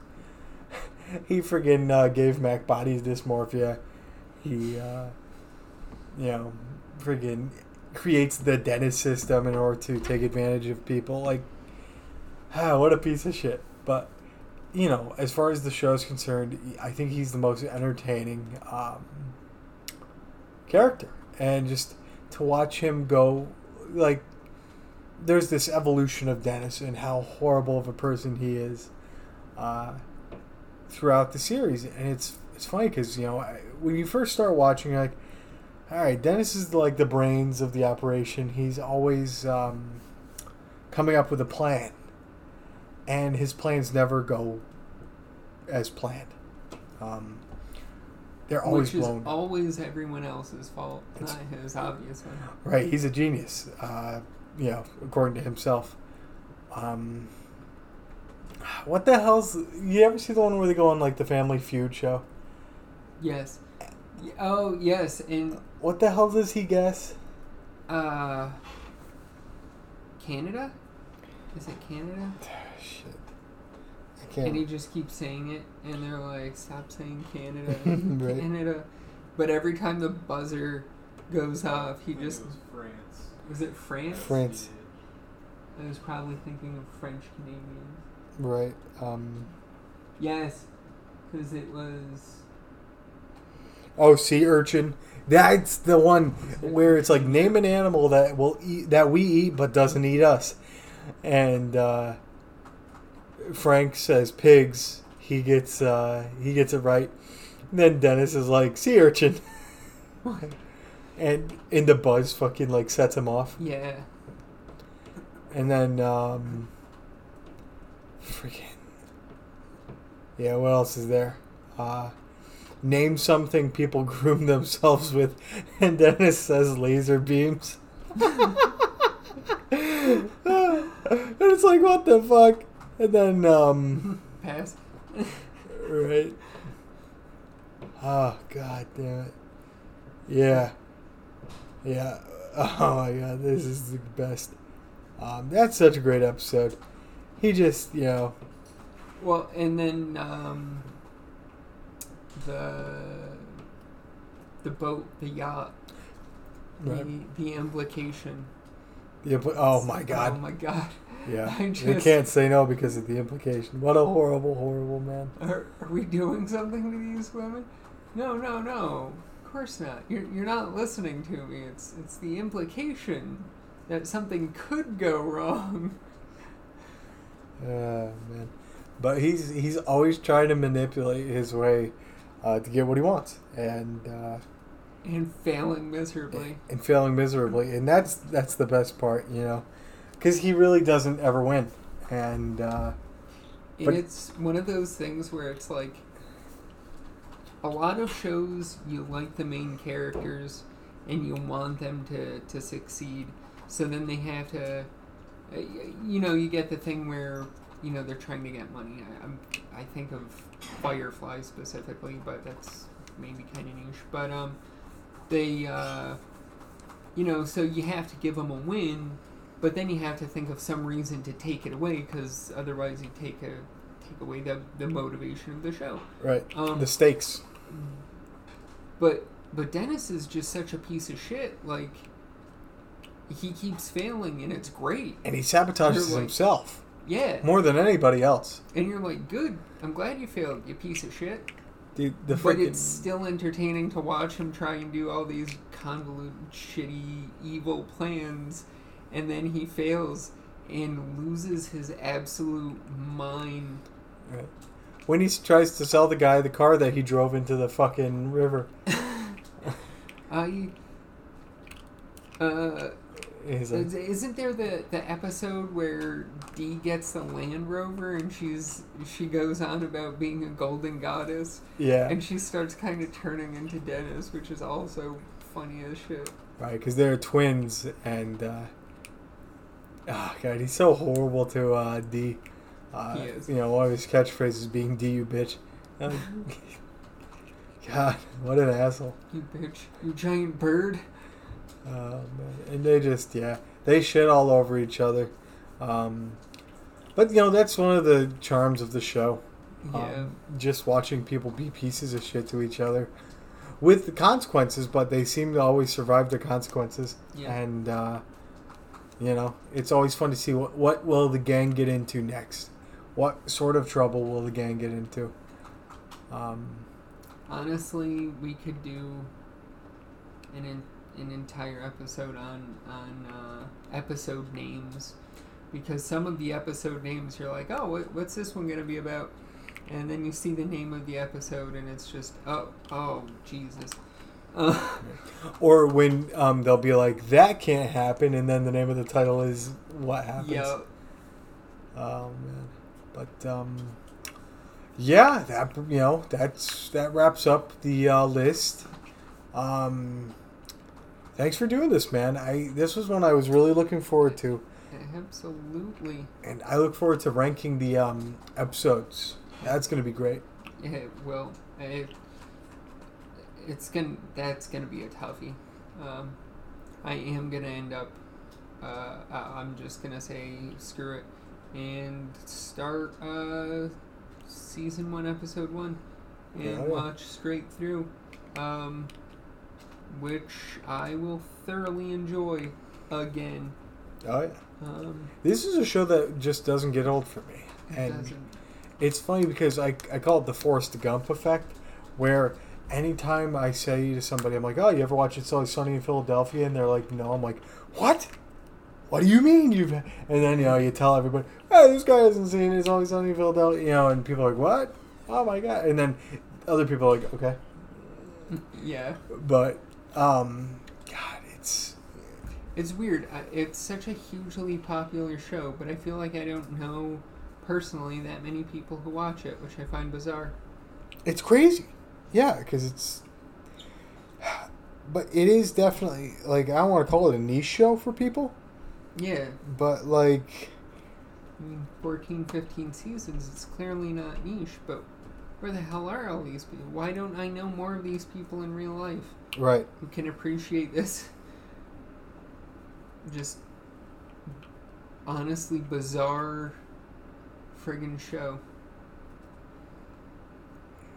B: he friggin' uh, gave Mac body dysmorphia. He, uh, you know, friggin' creates the Dennis system in order to take advantage of people. Like, ah, what a piece of shit. But you know, as far as the show is concerned, I think he's the most entertaining um, character, and just to watch him go, like, there's this evolution of Dennis and how horrible of a person he is uh, throughout the series, and it's it's funny because you know I- when you first start watching, you're like, all right, Dennis is like the brains of the operation. He's always um, coming up with a plan, and his plans never go as planned. Um, they're always
C: Which is
B: blown.
C: always everyone else's fault,
B: It's-
C: not his, obviously.
B: Right, he's a genius. Uh, you know, according to himself. Um, what the hell's? You ever see the one where they go on like the Family Feud show?
C: Yes. Oh, yes, and
B: What the hell does he guess?
C: uh, Canada? Is it Canada?
B: Shit, I
C: And he just keeps saying it, and they're like, "Stop saying Canada,
B: Right.
C: Canada." But every time the buzzer goes off, he just
D: it was France.
C: Was it France?
B: France.
C: I was probably thinking of French Canadians.
B: Right. Um,
C: Yes, because it was.
B: oh, sea urchin. That's the one where it's like name an animal that will eat that we eat but doesn't eat us, and uh, Frank says pigs. He gets uh, he gets it right. And then Dennis is like sea urchin, and in the buzz fucking like sets him off.
C: Yeah.
B: And then um, freaking yeah. What else is there? Uh, name something people groom themselves with, and Dennis says laser beams. and it's like what the fuck? And then um,
C: Pass.
B: right. Oh god damn it. Yeah. Yeah. Oh my god, this is the best. Um, that's such a great episode. He just, you know,
C: Well, and then um, the the boat, the yacht,
B: Right.
C: the the implication.
B: yeah, but, oh my god.
C: Oh my god.
B: Yeah.
C: I
B: You
C: just-
B: can't say no because of the implication. What a horrible, horrible man.
C: Are, are we doing something to these women? No, no, no. Of course not. You're, you're not listening to me. It's it's the implication that something could go wrong.
B: Uh, man. But he's he's always trying to manipulate his way uh, to get what he wants, and uh,
C: And failing miserably.
B: and failing miserably, and that's that's the best part, you know, because he really doesn't ever win, and uh,
C: And it's one of those things where it's like a lot of shows you like the main characters and you want them to, to succeed. So then they have to, uh, you know, you get the thing where you know they're trying to get money. I, I'm I think of Firefly specifically, but that's maybe kind of niche. But um, they uh, you know, so you have to give them a win, but then you have to think of some reason to take it away because otherwise you take a take away the the motivation of the show.
B: right,
C: Um,
B: the stakes.
C: But but Dennis is just such a piece of shit. Like he keeps failing, and it's great.
B: And he sabotages
C: like-
B: himself
C: Yeah,
B: more than anybody else.
C: and you're like, good. I'm glad you failed, you piece of shit.
B: Dude, the
C: but it's still entertaining to watch him try and do all these convoluted, shitty, evil plans, and then he fails and loses his absolute mind.
B: Right. When he tries to sell the guy the car that he drove into the fucking river.
C: I. Uh, Is- Isn't there the, the episode where Dee gets the Land Rover and she's she goes on about being a golden goddess
B: yeah,
C: and she starts kind of turning into Dennis, which is also funny as shit.
B: right, because they're twins, and uh, oh god, he's so horrible to uh, Dee. Uh,
C: He is.
B: You know, one of his catchphrases being "Dee you bitch." God, what an asshole!
C: You bitch, you giant bird.
B: Oh and they just yeah, they shit all over each other. Um, but you know that's one of the charms of the show.
C: Yeah.
B: Um, just watching people be pieces of shit to each other with the consequences, but they seem to always survive the consequences.
C: Yeah.
B: And uh, You know, it's always fun to see what what will the gang get into next. What sort of trouble will the gang get into? Um,
C: Honestly, we could do an in, an entire episode on on uh, episode names because some of the episode names you're like, oh, what, what's this one gonna be about? And then you see the name of the episode and it's just, oh, oh, Jesus. Uh,
B: or when um, they'll be like, "That can't happen," and then the name of the title is "What Happens."
C: yeah,
B: Oh man, but um, yeah, that you know that's that wraps up the uh, list. Um, thanks for doing this, man. I this was one I was really looking forward to,
C: absolutely.
B: and I look forward to ranking the um, episodes. That's gonna be great.
C: Yeah, well, it, it's gonna that's gonna be a toughie. Um, I am gonna end up. Uh, I'm just gonna say screw it and start uh, season one, episode one, and
B: Yeah.
C: watch straight through, um, which I will thoroughly enjoy again.
B: Oh yeah,
C: Um,
B: this is a show that just doesn't get old for me,
C: it
B: and
C: doesn't.
B: it's funny because I, I call it the Forrest Gump effect, where anytime I say to somebody, I'm like, oh, you ever watch It's Always Sunny in Philadelphia? And they're like, no. I'm like, what? What do you mean you've? And then you know you tell everybody, hey, this guy hasn't seen It's Always Sunny in Philadelphia, you know, and people are like, what? Oh my god! And then other people are like, okay,
C: Yeah.
B: but um, God, it's
C: It's weird. It's such a hugely popular show, but I feel like I don't know personally that many people who watch it, which I find bizarre.
B: it's crazy, yeah, because it's. But it is definitely like I don't want to call it a niche show for people,
C: Yeah,
B: but like.
C: I mean, 14, 15 seasons, it's clearly not niche, but where the hell are all these people? Why don't I know more of these people in real life
B: Right.
C: who can appreciate this? Just honestly bizarre friggin' show.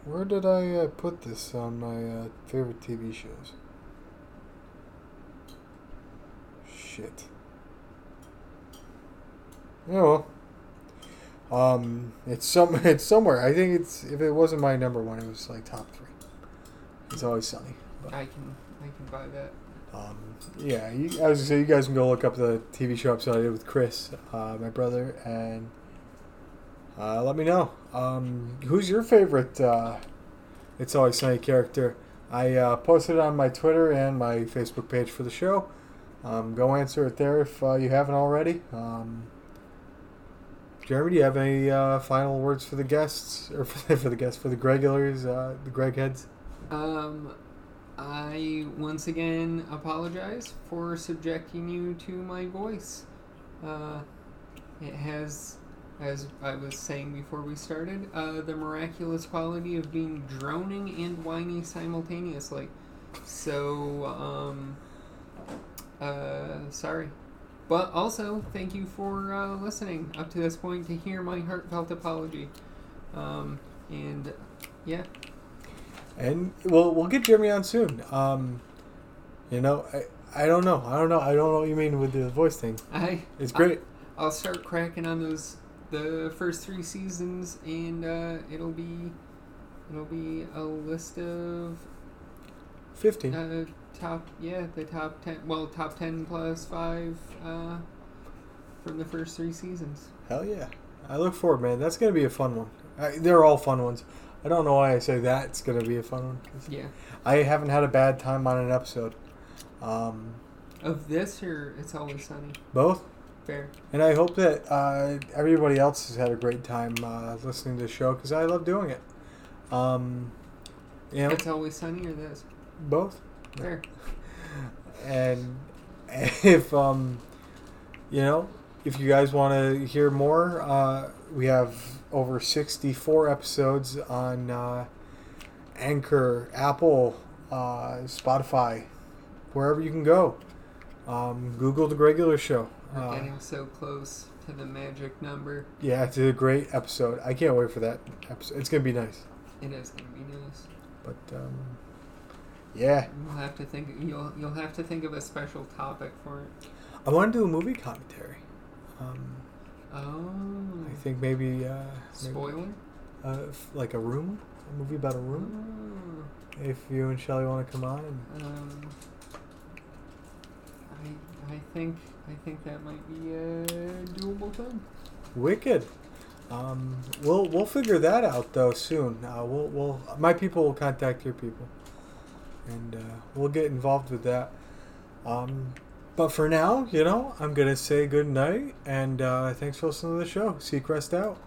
B: Where did I uh, put this on my uh, favorite TV shows? Shit. Oh well. Um, it's some it's somewhere. I think it's if it wasn't my number one, it was like top three. It's always sunny. But,
C: I can I can buy that.
B: um, yeah, you, I was gonna say you guys can go look up the TV show episode I did with Chris, uh, my brother, and uh, let me know. Um, who's your favorite? Uh, it's always sunny character. I uh, posted it on my Twitter and my Facebook page for the show. Um, go answer it there if uh, you haven't already. Um, Jereme, do you have any uh, final words for the guests or for, the guests for the Gregulars, uh, the Greg heads?
C: Um, I once again apologize for subjecting you to my voice. Uh, it has, as I was saying before we started, uh, the miraculous quality of being droning and whiny simultaneously. So, um, uh, sorry. But also, thank you for uh, listening up to this point to hear my heartfelt apology. Um, and yeah,
B: And we'll we'll get Jereme on soon. Um, you know, I, I don't know. I don't know. I don't know what you mean with the voice thing.
C: I
B: It's great.
C: I'll start cracking on those the first three seasons, and uh, it'll be it'll be a list of
B: Fifteen.
C: uh, top yeah the top ten well top ten plus five uh, from the first three seasons.
B: Hell yeah! I look forward, man. That's gonna be a fun one. I, they're all fun ones. I don't know why I say that's gonna be a fun one.
C: Yeah,
B: I haven't had a bad time on an episode. Um,
C: of this or it's always sunny.
B: both,
C: Fair.
B: and I hope that uh, everybody else has had a great time uh, listening to the show because I love doing it. Um, you know,
C: It's always sunny or this.
B: both. And if um you know if you guys want to hear more uh we have over 64 episodes on uh anchor apple uh spotify wherever you can go. Um google the Gregular show.
C: We're
B: uh,
C: getting so close to the magic number.
B: yeah it's a great episode. I can't wait for that episode. It's gonna be nice.
C: It is gonna be nice.
B: but um yeah
C: You'll have to think. You'll you'll have to think of a special topic for it.
B: I want to do a movie commentary. Um,
C: Oh.
B: I think maybe, uh, maybe
C: Spoiler.
B: uh, like a room, a movie about a room.
C: Oh.
B: If you and Shelly want to come on, and
C: Um, I I think I think that might be a doable thing.
B: wicked. Um, we'll we'll figure that out though soon. Uh, we'll we'll my people will contact your people, and uh, we'll get involved with that. Um, but for now, you know, I'm gonna say good night and uh, thanks for listening to the show. Seacrest out.